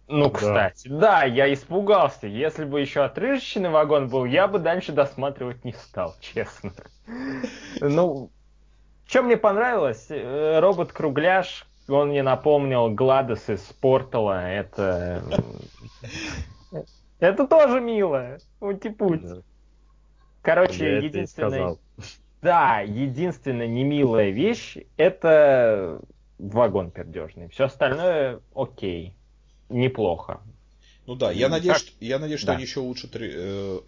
Ну, Да. кстати, да, я испугался. Если бы еще отрыжечный вагон был, я бы дальше досматривать не стал, честно. Ну, что мне понравилось, э, робот-кругляш, он мне напомнил Гладос из Портала. Это... Это тоже мило. Ути-путь. Короче, единственное... Да, единственная немилая вещь это вагон пердежный. Все остальное окей. Неплохо. Ну да, я надеюсь, как- что, я надеюсь, что Да. они еще улучшат ре- э,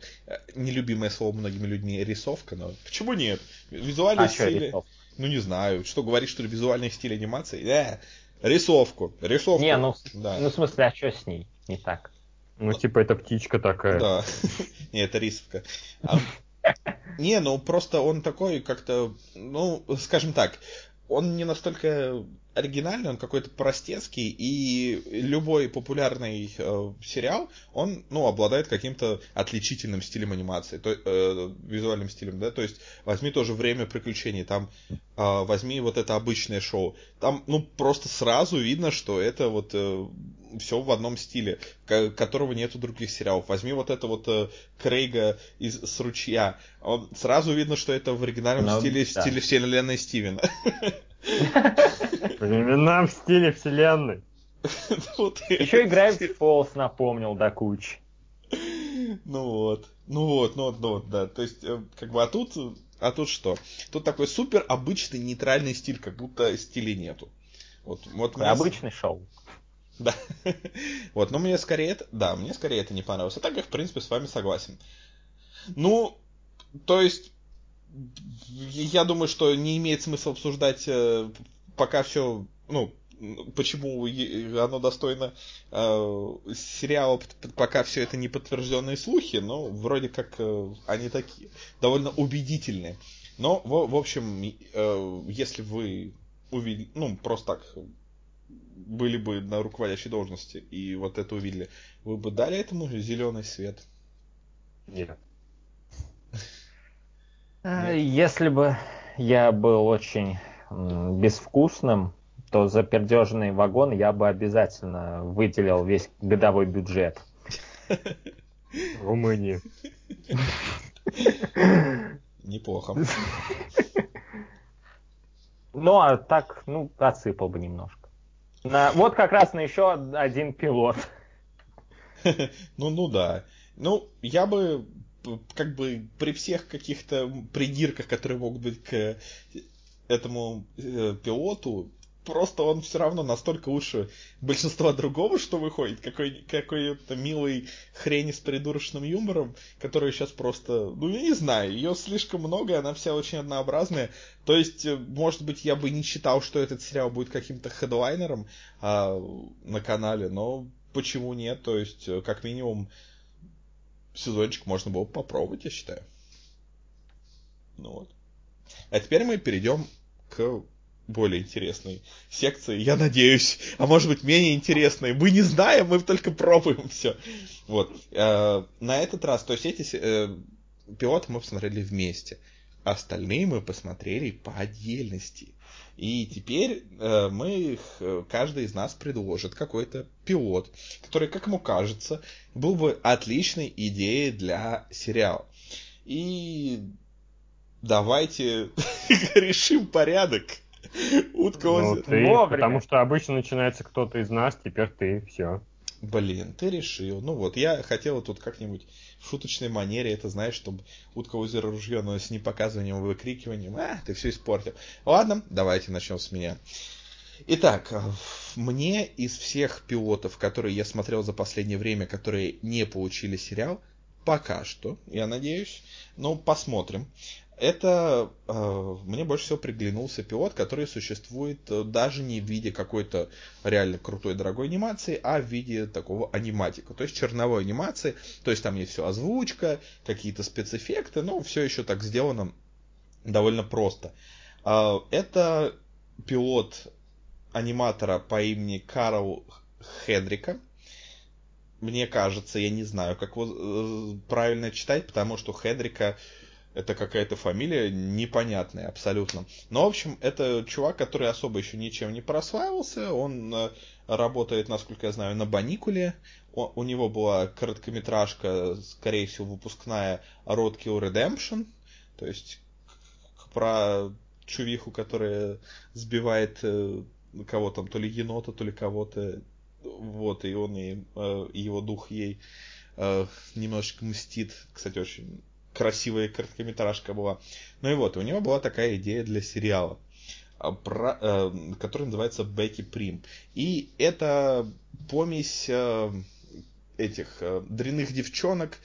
нелюбимое слово многими людьми рисовка, но почему нет? Визуальный А что, стиль, ну не знаю, что говорить, что ли, визуальный стиль анимации? Э, рисовку, рисовку. Не, ну, да. ну в смысле, а что с ней? Не так. Ну, типа, это птичка такая. Да. Не, это рисовка. А, Не, ну просто он такой как-то, ну, скажем так, он не настолько оригинальный, он какой-то простецкий, и любой популярный э, сериал, он, ну, обладает каким-то отличительным стилем анимации, то, э, визуальным стилем, да, то есть возьми тоже «Время приключений», там э, возьми вот это обычное шоу, там, ну, просто сразу видно, что это вот все в одном стиле, ко- которого нет у других сериалов. Возьми вот это вот э, Крейга из с ручья. Он сразу видно, что это в оригинальном Ну, стиле, да. стиле вселенной Стивена. Времена в стиле вселенной. Еще и Gravity Falls напомнил до кучи. Ну вот. Ну вот, ну вот, ну вот, да. То есть, э, как бы, а тут, а тут что? Тут такой супер обычный нейтральный стиль, как будто стилей нету. Вот, вот мне- Обычный шоу. Да. Вот, но мне скорее это, да, мне скорее это не понравилось. А так я, в принципе, с вами согласен. Ну, то есть, я думаю, что не имеет смысла обсуждать э, пока все, ну, почему оно достойно э, сериала, пока все это не подтвержденные слухи, но вроде как э, они такие довольно убедительные. Но, в, в общем, э, если вы увидели, ну, просто так были бы на руководящей должности и вот это увидели, вы бы дали этому зеленый свет? Нет. А, Если бы я был очень безвкусным, то за пердежный вагон я бы обязательно выделил весь годовой бюджет. Румынии. Неплохо. Ну, а так, ну, отсыпал бы немножко. На, вот как раз на еще один пилот. Ну, ну да. Ну, я бы как бы при всех каких-то придирках, которые могут быть к этому э, пилоту, просто он все равно настолько лучше большинства другого, что выходит, какой, какой-то милый хрень с придурочным юмором, которая сейчас просто, ну я не знаю, ее слишком много, она вся очень однообразная. То есть, э, может быть, я бы не считал, что этот сериал будет каким-то хедлайнером а, на канале, но почему нет? То есть, э, как минимум, сезончик можно было бы попробовать, я считаю. Ну вот. А теперь мы перейдем к более интересной секции, я надеюсь, а может быть менее интересной. Мы не знаем, мы только пробуем все. Вот. Э, На этот раз, то есть эти э, пилоты мы посмотрели вместе. Остальные мы посмотрели по отдельности. И теперь э, мы их, э, каждый из нас предложит какой-то пилот, который, как ему кажется, был бы отличной идеей для сериала. И давайте решим порядок. Утка Ну, ты, потому что обычно начинается кто-то из нас, теперь ты, все. Блин, ты решил. Ну вот, я хотел тут как-нибудь шуточной манере, это знаешь, чтобы утка озеро ружье, но с непоказыванием выкрикиванием. А, ты все испортил. Ладно, давайте начнем с меня. Итак, мне из всех пилотов, которые я смотрел за последнее время, которые не получили сериал, пока что, я надеюсь, но посмотрим. Это э, мне больше всего приглянулся пилот, который существует э, даже не в виде какой-то реально крутой дорогой анимации, а в виде такого аниматика, то есть черновой анимации, то есть там есть все озвучка, какие-то спецэффекты, но все еще так сделано довольно просто. А, Это пилот аниматора по имени Карл Хедрика. Мне кажется, я не знаю, как его э, правильно читать, потому что Хедрика Это какая-то фамилия непонятная абсолютно. Но, в общем, это чувак, который особо еще ничем не прославился. Он э, работает, насколько я знаю, на Баникуле. У него была короткометражка, скорее всего, выпускная Roadkill Redemption. То есть про чувиху, которая сбивает э, кого там, то ли енота, то ли кого-то. Вот, и он и, и его дух ей немножечко мстит. Кстати, очень красивая короткометражка была. Ну и вот, у него была такая идея для сериала, а, про, э, который называется Бекки Прим. И это помесь э, этих э, дрянных девчонок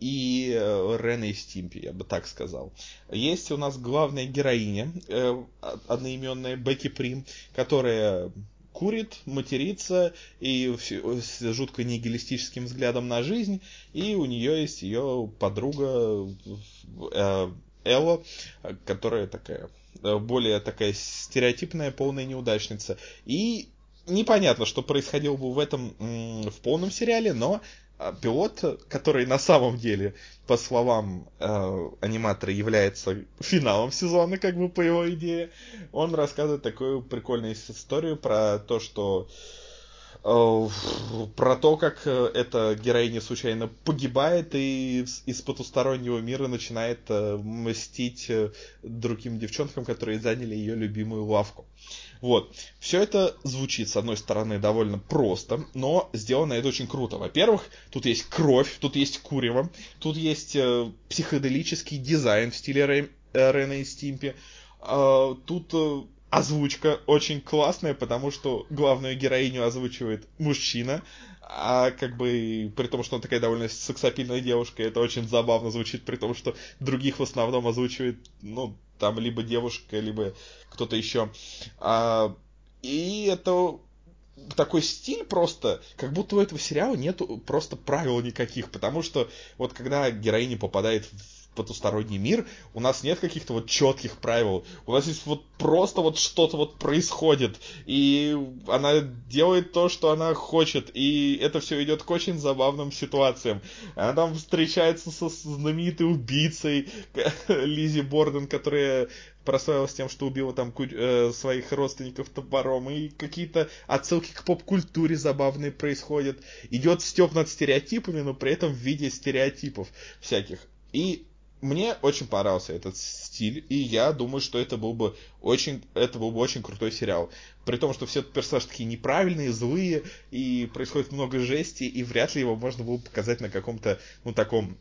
и э, Рены и Стимпи, я бы так сказал. Есть у нас главная героиня, э, одноименная Бекки Прим, которая курит, матерится и с жутко нигилистическим взглядом на жизнь. И у нее есть ее подруга э, Элла, которая такая э, более такая стереотипная, полная неудачница. И непонятно, что происходило бы в этом в полном сериале, но пилот, который на самом деле, по словам э, аниматора, является финалом сезона, как бы по его идее, он рассказывает такую прикольную историю про то, что э, про то, как э, эта героиня случайно погибает и из потустороннего мира начинает э, мстить э, другим девчонкам, которые заняли ее любимую лавку. Вот. Все это звучит, с одной стороны, довольно просто, но сделано это очень круто. Во-первых, тут есть кровь, тут есть курево, тут есть э, психоделический дизайн в стиле э, Рена и Стимпи. Э, тут э, озвучка очень классная, потому что главную героиню озвучивает мужчина, а как бы при том, что она такая довольно сексапильная девушка, это очень забавно звучит, при том, что других в основном озвучивает, ну, там либо девушка, либо кто-то еще. А, и это такой стиль просто, как будто у этого сериала нету просто правил никаких, потому что вот когда героиня попадает в потусторонний мир, у нас нет каких-то вот четких правил. У нас есть вот просто вот что-то вот происходит, и она делает то, что она хочет, и это все идет к очень забавным ситуациям. Она там встречается со знаменитой убийцей Лизи Борден, которая прославилась тем, что убила там э, своих родственников топором, и какие-то отсылки к поп-культуре забавные происходят. Идет степ над стереотипами, но при этом в виде стереотипов всяких. И мне очень понравился этот стиль, и я думаю, что это был бы очень, это был бы очень крутой сериал. При том, что все персонажи такие неправильные, злые, и происходит много жести, и вряд ли его можно было показать на каком-то, ну, таком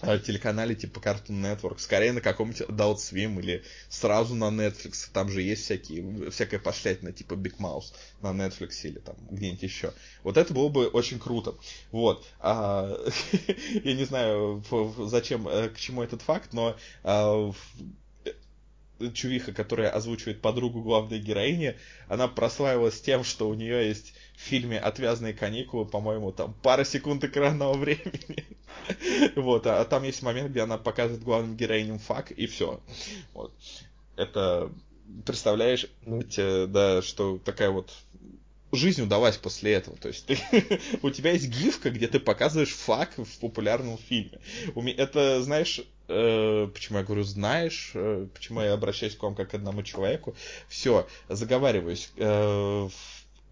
телеканале типа Cartoon Network, скорее на каком-нибудь Adult Swim или сразу на Netflix. Там же есть всякие, всякая пошлятина типа Big Mouse на Netflix или там где-нибудь еще. Вот это было бы очень круто. Вот. А, я не знаю, зачем, э, к чему этот факт, но а, чувиха, которая озвучивает подругу главной героини, она прославилась тем, что у нее есть в фильме «Отвязные каникулы», по-моему, там пара секунд экранного времени. вот, а, там есть момент, где она показывает главным героиням фак, и все. Вот. Это, представляешь, ну, да, что такая вот жизнь удалась после этого. То есть ты, у тебя есть гифка, где ты показываешь фак в популярном фильме. Это, знаешь, э, почему я говорю знаешь, э, почему я обращаюсь к вам как к одному человеку. Все, заговариваюсь. Э,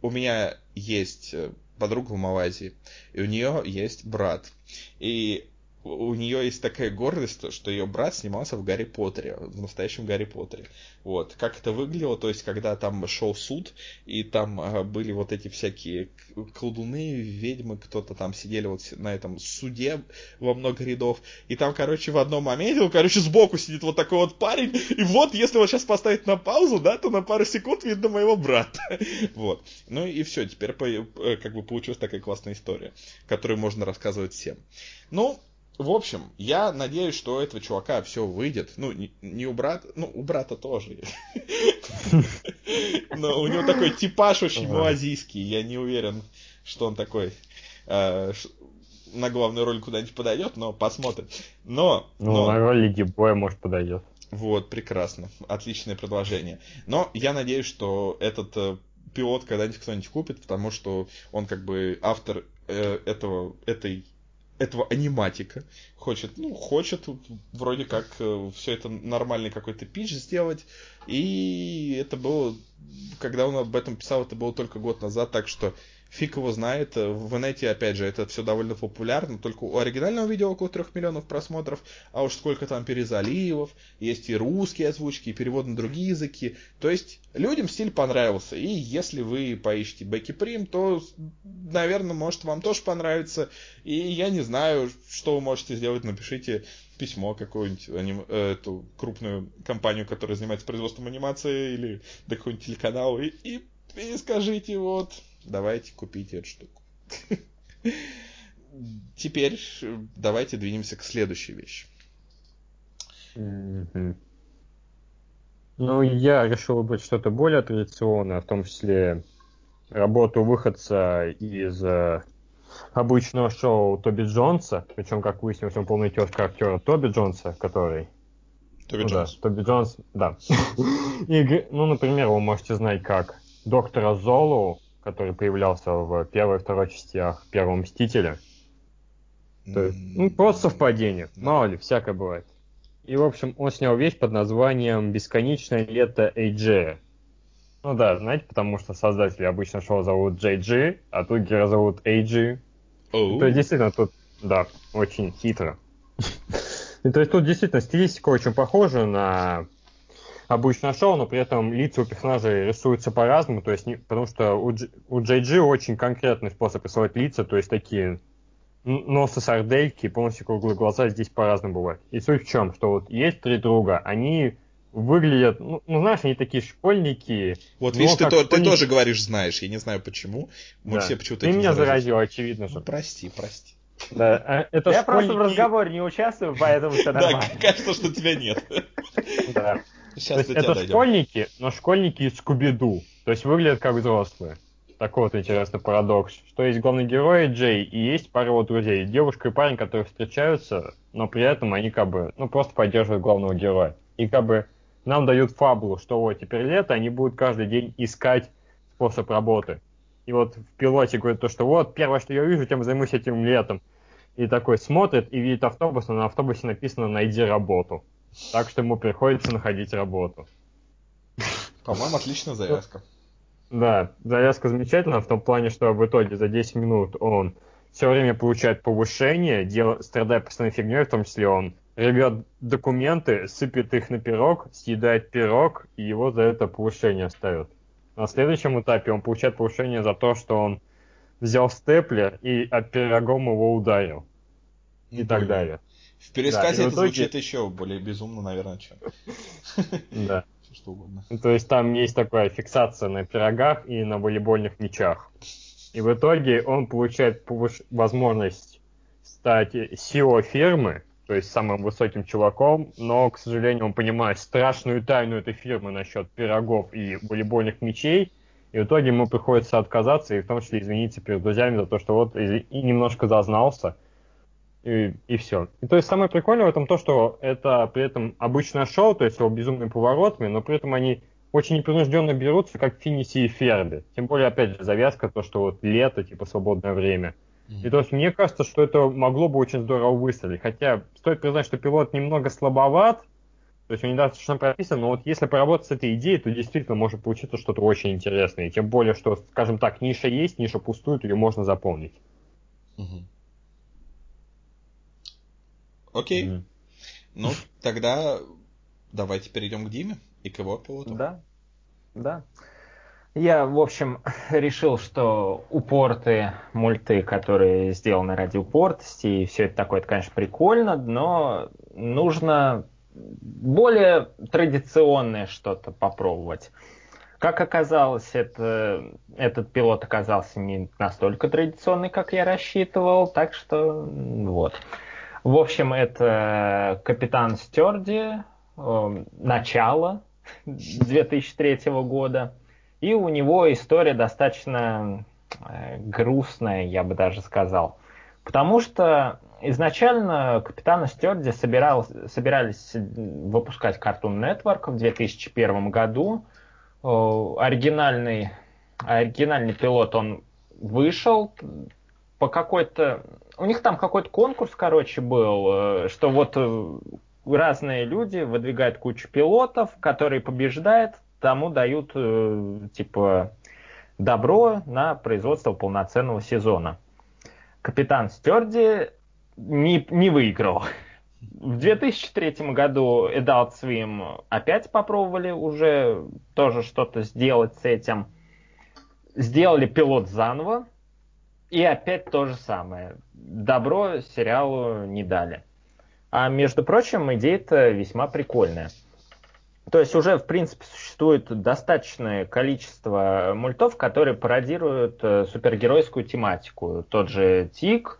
у меня есть э, подруга в Малайзии, и у нее есть брат. И у нее есть такая гордость, что ее брат снимался в Гарри Поттере, в настоящем Гарри Поттере. Вот. Как это выглядело, то есть, когда там шел суд, и там а, были вот эти всякие колдуны, ведьмы, кто-то там сидели вот на этом суде во много рядов, и там, короче, в одном моменте, ну, короче, сбоку сидит вот такой вот парень, и вот, если вот сейчас поставить на паузу, да, то на пару секунд видно моего брата. Вот. Ну и все, теперь э, как бы получилась такая классная история, которую можно рассказывать всем. Ну, в общем, я надеюсь, что у этого чувака все выйдет. Ну, не, не у брата, ну, у брата тоже. Но у него такой типаж очень малазийский. Я не уверен, что он такой э, на главную роль куда-нибудь подойдет, но посмотрим. Но, ну, но... на роль Леди Боя, может, подойдет. Вот, прекрасно. Отличное предложение. Но я надеюсь, что этот э, пилот когда-нибудь кто-нибудь купит, потому что он как бы автор э, этого, этой этого аниматика хочет, ну, хочет вроде как э, все это нормальный какой-то пич сделать. И это было, когда он об этом писал, это было только год назад, так что фиг его знает. В инете, опять же, это все довольно популярно. Только у оригинального видео около 3 миллионов просмотров, а уж сколько там перезаливов. Есть и русские озвучки, и перевод на другие языки. То есть, людям стиль понравился. И если вы поищете Бекки Прим, то, наверное, может вам тоже понравится. И я не знаю, что вы можете сделать. Напишите письмо какую-нибудь аним... Э, эту крупную компанию, которая занимается производством анимации, или да какой-нибудь телеканал, и, и, и скажите, вот, давайте купите эту штуку. Теперь давайте двинемся к следующей вещи. Ну, я решил выбрать что-то более традиционное, в том числе работу выходца из э, обычного шоу Тоби Джонса, причем, как выяснилось, он полный тезка актера Тоби Джонса, который... Тоби ну, Джонс. Да, Тоби Джонс, да. И, ну, например, вы можете знать как доктора Золу, который появлялся в первой и второй частях Первого Мстителя. То есть, ну, просто совпадение. Мало ли, всякое бывает. И, в общем, он снял вещь под названием «Бесконечное лето Эйджея». Ну да, знаете, потому что создатели обычно шоу зовут Джей Джи, а тут героя зовут Эйджи. Оу. То есть, действительно, тут, да, очень хитро. И то есть тут действительно стилистика очень похожа на обычное шоу, но при этом лица у персонажей рисуются по-разному, то есть не, потому что у, Дж, у JG очень конкретный способ рисовать лица, то есть такие носы сардельки, полностью круглые глаза здесь по-разному бывают. И суть в чем, что вот есть три друга, они выглядят, ну, ну знаешь, они такие школьники. Вот видишь, ты, то, школьники... ты тоже говоришь знаешь, я не знаю почему. Мы да. все почему-то Ты меня заразил, очевидно же. Ну, прости, прости. Да, а это я школьники... просто в разговоре не участвую, поэтому все нормально. Да, кажется, что тебя нет. Да. Сейчас это дойдем. школьники, но школьники из Скуби-Ду. То есть выглядят как взрослые. Такой вот интересный парадокс. Что есть главный герой Джей и есть пара его друзей. Девушка и парень, которые встречаются, но при этом они как бы, ну просто поддерживают главного героя. И как бы нам дают фабулу, что вот теперь лето, они будут каждый день искать способ работы. И вот в пилоте говорит то, что вот первое, что я вижу, тем займусь этим летом. И такой смотрит и видит автобус, но на автобусе написано «Найди работу». Так что ему приходится находить работу. По-моему, отличная завязка. Да, завязка замечательная в том плане, что в итоге за 10 минут он все время получает повышение, дел... страдая постоянной фигней, в том числе он рвет документы, сыпет их на пирог, съедает пирог, и его за это повышение ставят. На следующем этапе он получает повышение за то, что он взял степлер и от пирогом его ударил. И так далее. В пересказе да, это итоге... звучит еще более безумно, наверное, чем. Да. Что угодно. То есть там есть такая фиксация на пирогах и на волейбольных мячах. И в итоге он получает возможность стать SEO фирмы, то есть самым высоким чуваком, но, к сожалению, он понимает страшную тайну этой фирмы насчет пирогов и волейбольных мячей, и в итоге ему приходится отказаться и в том числе извиниться перед друзьями за то, что вот и немножко зазнался, и, и все. И то есть самое прикольное в этом то, что это при этом обычное шоу, то есть его безумными поворотами, но при этом они очень непринужденно берутся, как Финиси и Ферби. Тем более, опять же, завязка, то, что вот лето, типа свободное время. И то есть мне кажется, что это могло бы очень здорово выстрелить. Хотя стоит признать, что пилот немного слабоват, то есть он недостаточно прописан, но вот если поработать с этой идеей, то действительно может получиться что-то очень интересное. И тем более, что, скажем так, ниша есть, ниша пустует, ее можно заполнить. Mm-hmm. Окей. Mm-hmm. Ну, тогда давайте перейдем к Диме и к его пилоту. Да, да. Я, в общем, решил, что упорты, мульты, которые сделаны ради упортости, и все это такое, это, конечно, прикольно, но нужно более традиционное что-то попробовать. Как оказалось, это, этот пилот оказался не настолько традиционный, как я рассчитывал, так что вот. В общем, это капитан Стерди, э, начало 2003 года. И у него история достаточно э, грустная, я бы даже сказал. Потому что изначально капитана Стерди собирал, собирались выпускать Cartoon Network в 2001 году. Э, оригинальный, оригинальный пилот, он вышел, по какой-то у них там какой-то конкурс, короче, был, э, что вот э, разные люди выдвигают кучу пилотов, которые побеждают, тому дают, э, типа, добро на производство полноценного сезона. Капитан Стерди не, не выиграл. В 2003 году Adult Swim опять попробовали уже тоже что-то сделать с этим. Сделали пилот заново, и опять то же самое. Добро сериалу не дали. А между прочим, идея-то весьма прикольная. То есть уже, в принципе, существует достаточное количество мультов, которые пародируют э, супергеройскую тематику. Тот же Тик.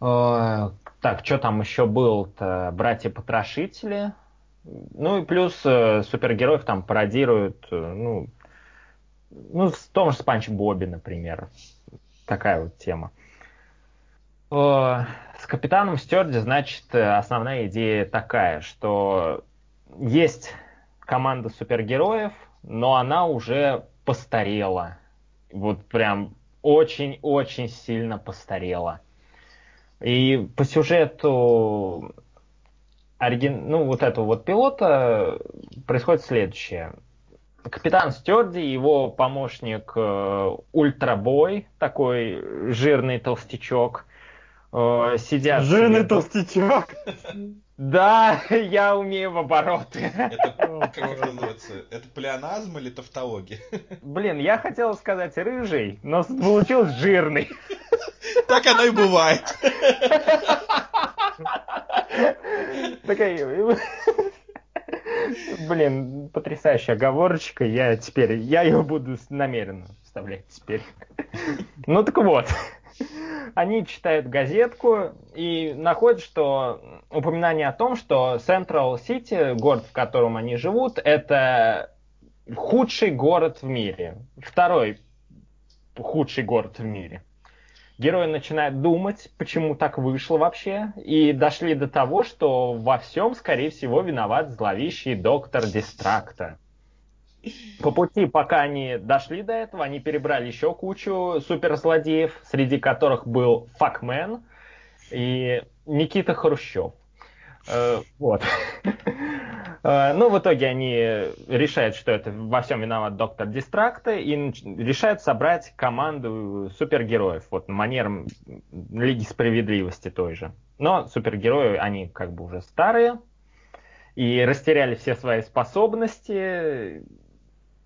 Э, так, что там еще был-то? Братья-потрошители. Ну и плюс э, супергероев там пародируют, э, ну, ну, в том же Спанч Бобби, например. Такая вот тема. С капитаном Стюарди, значит, основная идея такая, что есть команда супергероев, но она уже постарела. Вот прям очень-очень сильно постарела. И по сюжету оригин... ну, вот этого вот пилота происходит следующее. Капитан Стюарди, его помощник э, Ультрабой, такой жирный толстячок, э, сидят... Жирный себе... толстячок! Да, я умею в обороты. Это как это называется? Это плеоназм или тавтология? Блин, я хотел сказать рыжий, но получилось жирный. Так оно и бывает. Такая... Блин, потрясающая оговорочка. Я теперь, я ее буду намеренно вставлять теперь. Ну так вот. Они читают газетку и находят, что упоминание о том, что Central City, город, в котором они живут, это худший город в мире. Второй худший город в мире. Герои начинают думать, почему так вышло вообще, и дошли до того, что во всем, скорее всего, виноват зловещий доктор Дистракта. По пути, пока они дошли до этого, они перебрали еще кучу суперзлодеев, среди которых был Факмен и Никита Хрущев. Э, вот. Э, ну, в итоге они решают, что это во всем виноват доктор Дистракта, и решают собрать команду супергероев, вот манером Лиги Справедливости той же. Но супергерои, они как бы уже старые, и растеряли все свои способности,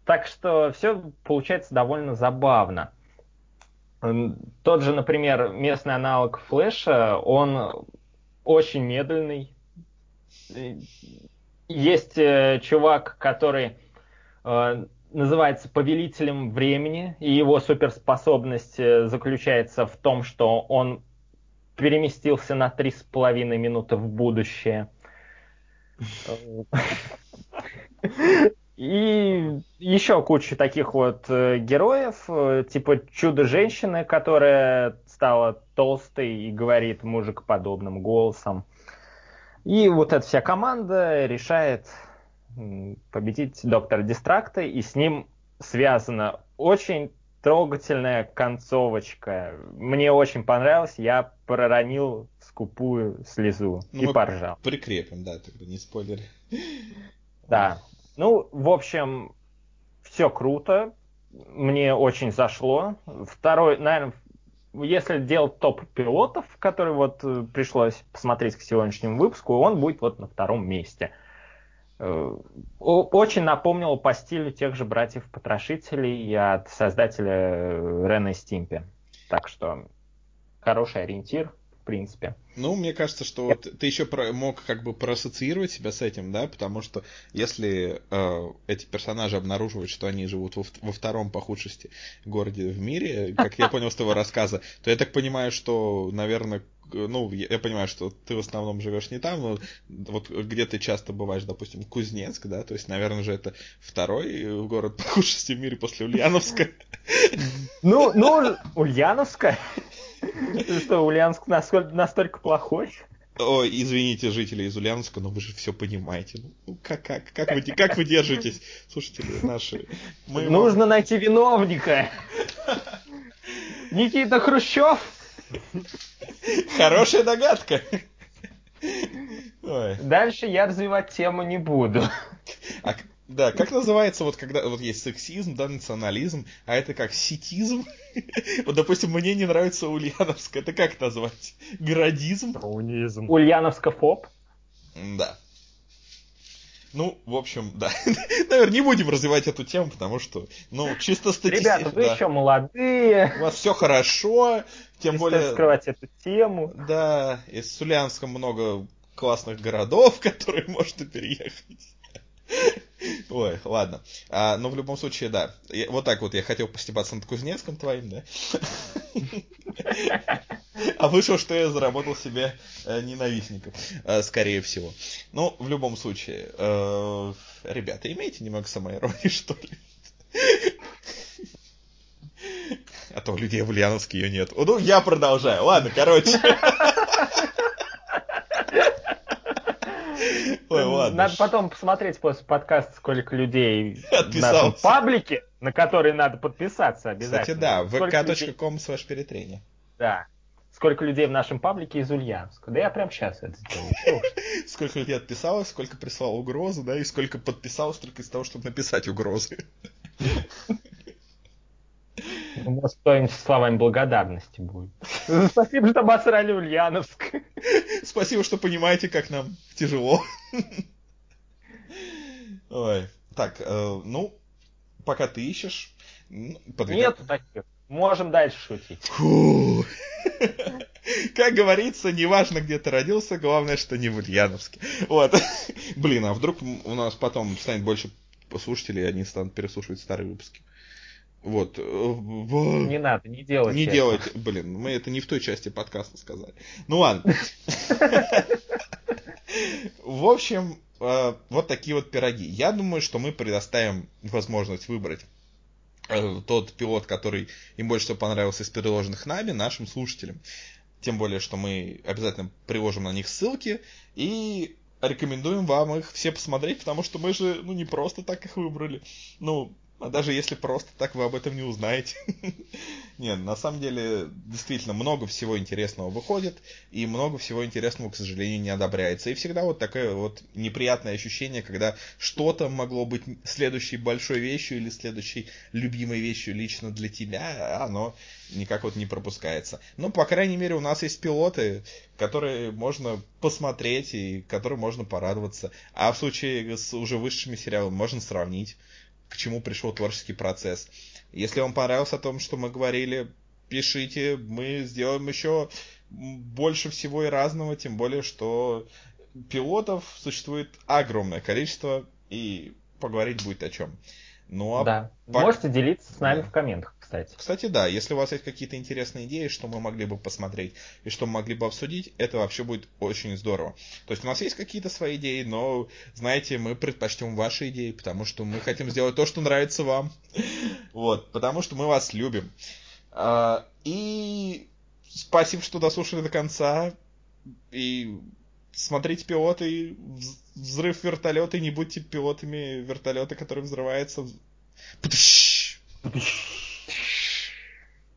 так что все получается довольно забавно. Тот же, например, местный аналог Флэша, он очень медленный. Есть э, чувак, который э, называется повелителем времени, и его суперспособность э, заключается в том, что он переместился на три с половиной минуты в будущее. И еще куча таких вот э, героев, э, типа Чудо-женщины, которая стала толстой и говорит мужикоподобным голосом. И вот эта вся команда решает победить доктора Дистракта, и с ним связана очень трогательная концовочка. Мне очень понравилось, я проронил скупую слезу ну, и поржал. Прикрепим, да, тогда не спойлер. Да, ну, в общем, все круто. Мне очень зашло. Второй, наверное, если делать топ пилотов, который вот э, пришлось посмотреть к сегодняшнему выпуску, он будет вот на втором месте. Э, очень напомнил по стилю тех же братьев-потрошителей от создателя э, Рена Стимпи. Так что хороший ориентир принципе. Ну, мне кажется, что вот ты еще про, мог как бы проассоциировать себя с этим, да, потому что если э, эти персонажи обнаруживают, что они живут во, во втором по худшести городе в мире, как я понял с твоего рассказа, то я так понимаю, что, наверное, ну, я понимаю, что ты в основном живешь не там, но вот где ты часто бываешь, допустим, Кузнецк, да, то есть, наверное же, это второй город по худшести в мире после Ульяновска. Ну, ну, Ульяновска? Что, Ульяновск настолько плохой? Ой, извините, жители из Ульяновска, но вы же все понимаете. Ну, как, как, как, вы, как вы держитесь, слушатели наши? Мы Нужно вам... найти виновника. Никита Хрущев. Хорошая догадка. Ой. Дальше я развивать тему не буду. А, да, как называется, вот когда вот есть сексизм, да, национализм, а это как ситизм? Вот, допустим, мне не нравится Ульяновск, это как назвать? Градизм? Коммунизм. Ульяновскофоб? Да. Ну, в общем, да. Наверное, не будем развивать эту тему, потому что, ну, чисто статистически... Ребята, вы да. еще молодые. У вас все хорошо, тем не более... скрывать эту тему. Да, из Сулянска много классных городов, которые можно переехать. Ой, ладно. А, но в любом случае, да. Я, вот так вот я хотел постебаться над Кузнецком твоим, да? А вышло, что я заработал себе э, ненавистников, э, скорее всего. Ну, в любом случае, э, ребята, имейте немного самоиронии, что ли? А то у людей в Ульяновске ее нет. Ну, я продолжаю. Ладно, короче. Ой, ладно. Надо потом посмотреть после подкаста, сколько людей в нашем паблике, на который надо подписаться обязательно. Кстати, да, vk.com slash перетрение. Да. Сколько людей в нашем паблике из Ульяновска. Да я прям сейчас это сделаю. Сколько людей отписалось, сколько прислал угрозы, да, и сколько подписалось только из того, чтобы написать угрозы. Ну, может, кто-нибудь словами благодарности будет. Спасибо, что обосрали Ульяновск. Спасибо, что понимаете, как нам тяжело. Ой. Так, э, ну, пока ты ищешь... Подвигай... Нет таких. Можем дальше шутить. Фу. Как говорится, неважно, где ты родился, главное, что не в Ульяновске. Вот. Блин, а вдруг у нас потом станет больше слушателей, и они станут переслушивать старые выпуски. Вот. Не надо, не делать. Не делать. Блин, мы это не в той части подкаста сказали. Ну ладно. В общем, э, вот такие вот пироги. Я думаю, что мы предоставим возможность выбрать э, тот пилот, который им больше всего понравился из предложенных нами, нашим слушателям. Тем более, что мы обязательно приложим на них ссылки и рекомендуем вам их все посмотреть, потому что мы же, ну, не просто так их выбрали. Ну, а даже если просто так вы об этом не узнаете. Нет, на самом деле, действительно, много всего интересного выходит, и много всего интересного, к сожалению, не одобряется. И всегда вот такое вот неприятное ощущение, когда что-то могло быть следующей большой вещью или следующей любимой вещью лично для тебя, а оно никак вот не пропускается. Но, по крайней мере, у нас есть пилоты, которые можно посмотреть и которым можно порадоваться. А в случае с уже высшими сериалами можно сравнить к чему пришел творческий процесс. Если вам понравилось о том, что мы говорили, пишите, мы сделаем еще больше всего и разного, тем более, что пилотов существует огромное количество, и поговорить будет о чем. Ну, а да. По... Можете делиться с нами да. в комментах, кстати. Кстати, да, если у вас есть какие-то интересные идеи, что мы могли бы посмотреть и что мы могли бы обсудить, это вообще будет очень здорово. То есть у нас есть какие-то свои идеи, но, знаете, мы предпочтем ваши идеи, потому что мы хотим сделать то, что нравится вам. Вот, потому что мы вас любим. А, и спасибо, что дослушали до конца. И смотрите пилоты, взрыв вертолета, и не будьте пилотами вертолета, который взрывается. Путыщ! Путыщ!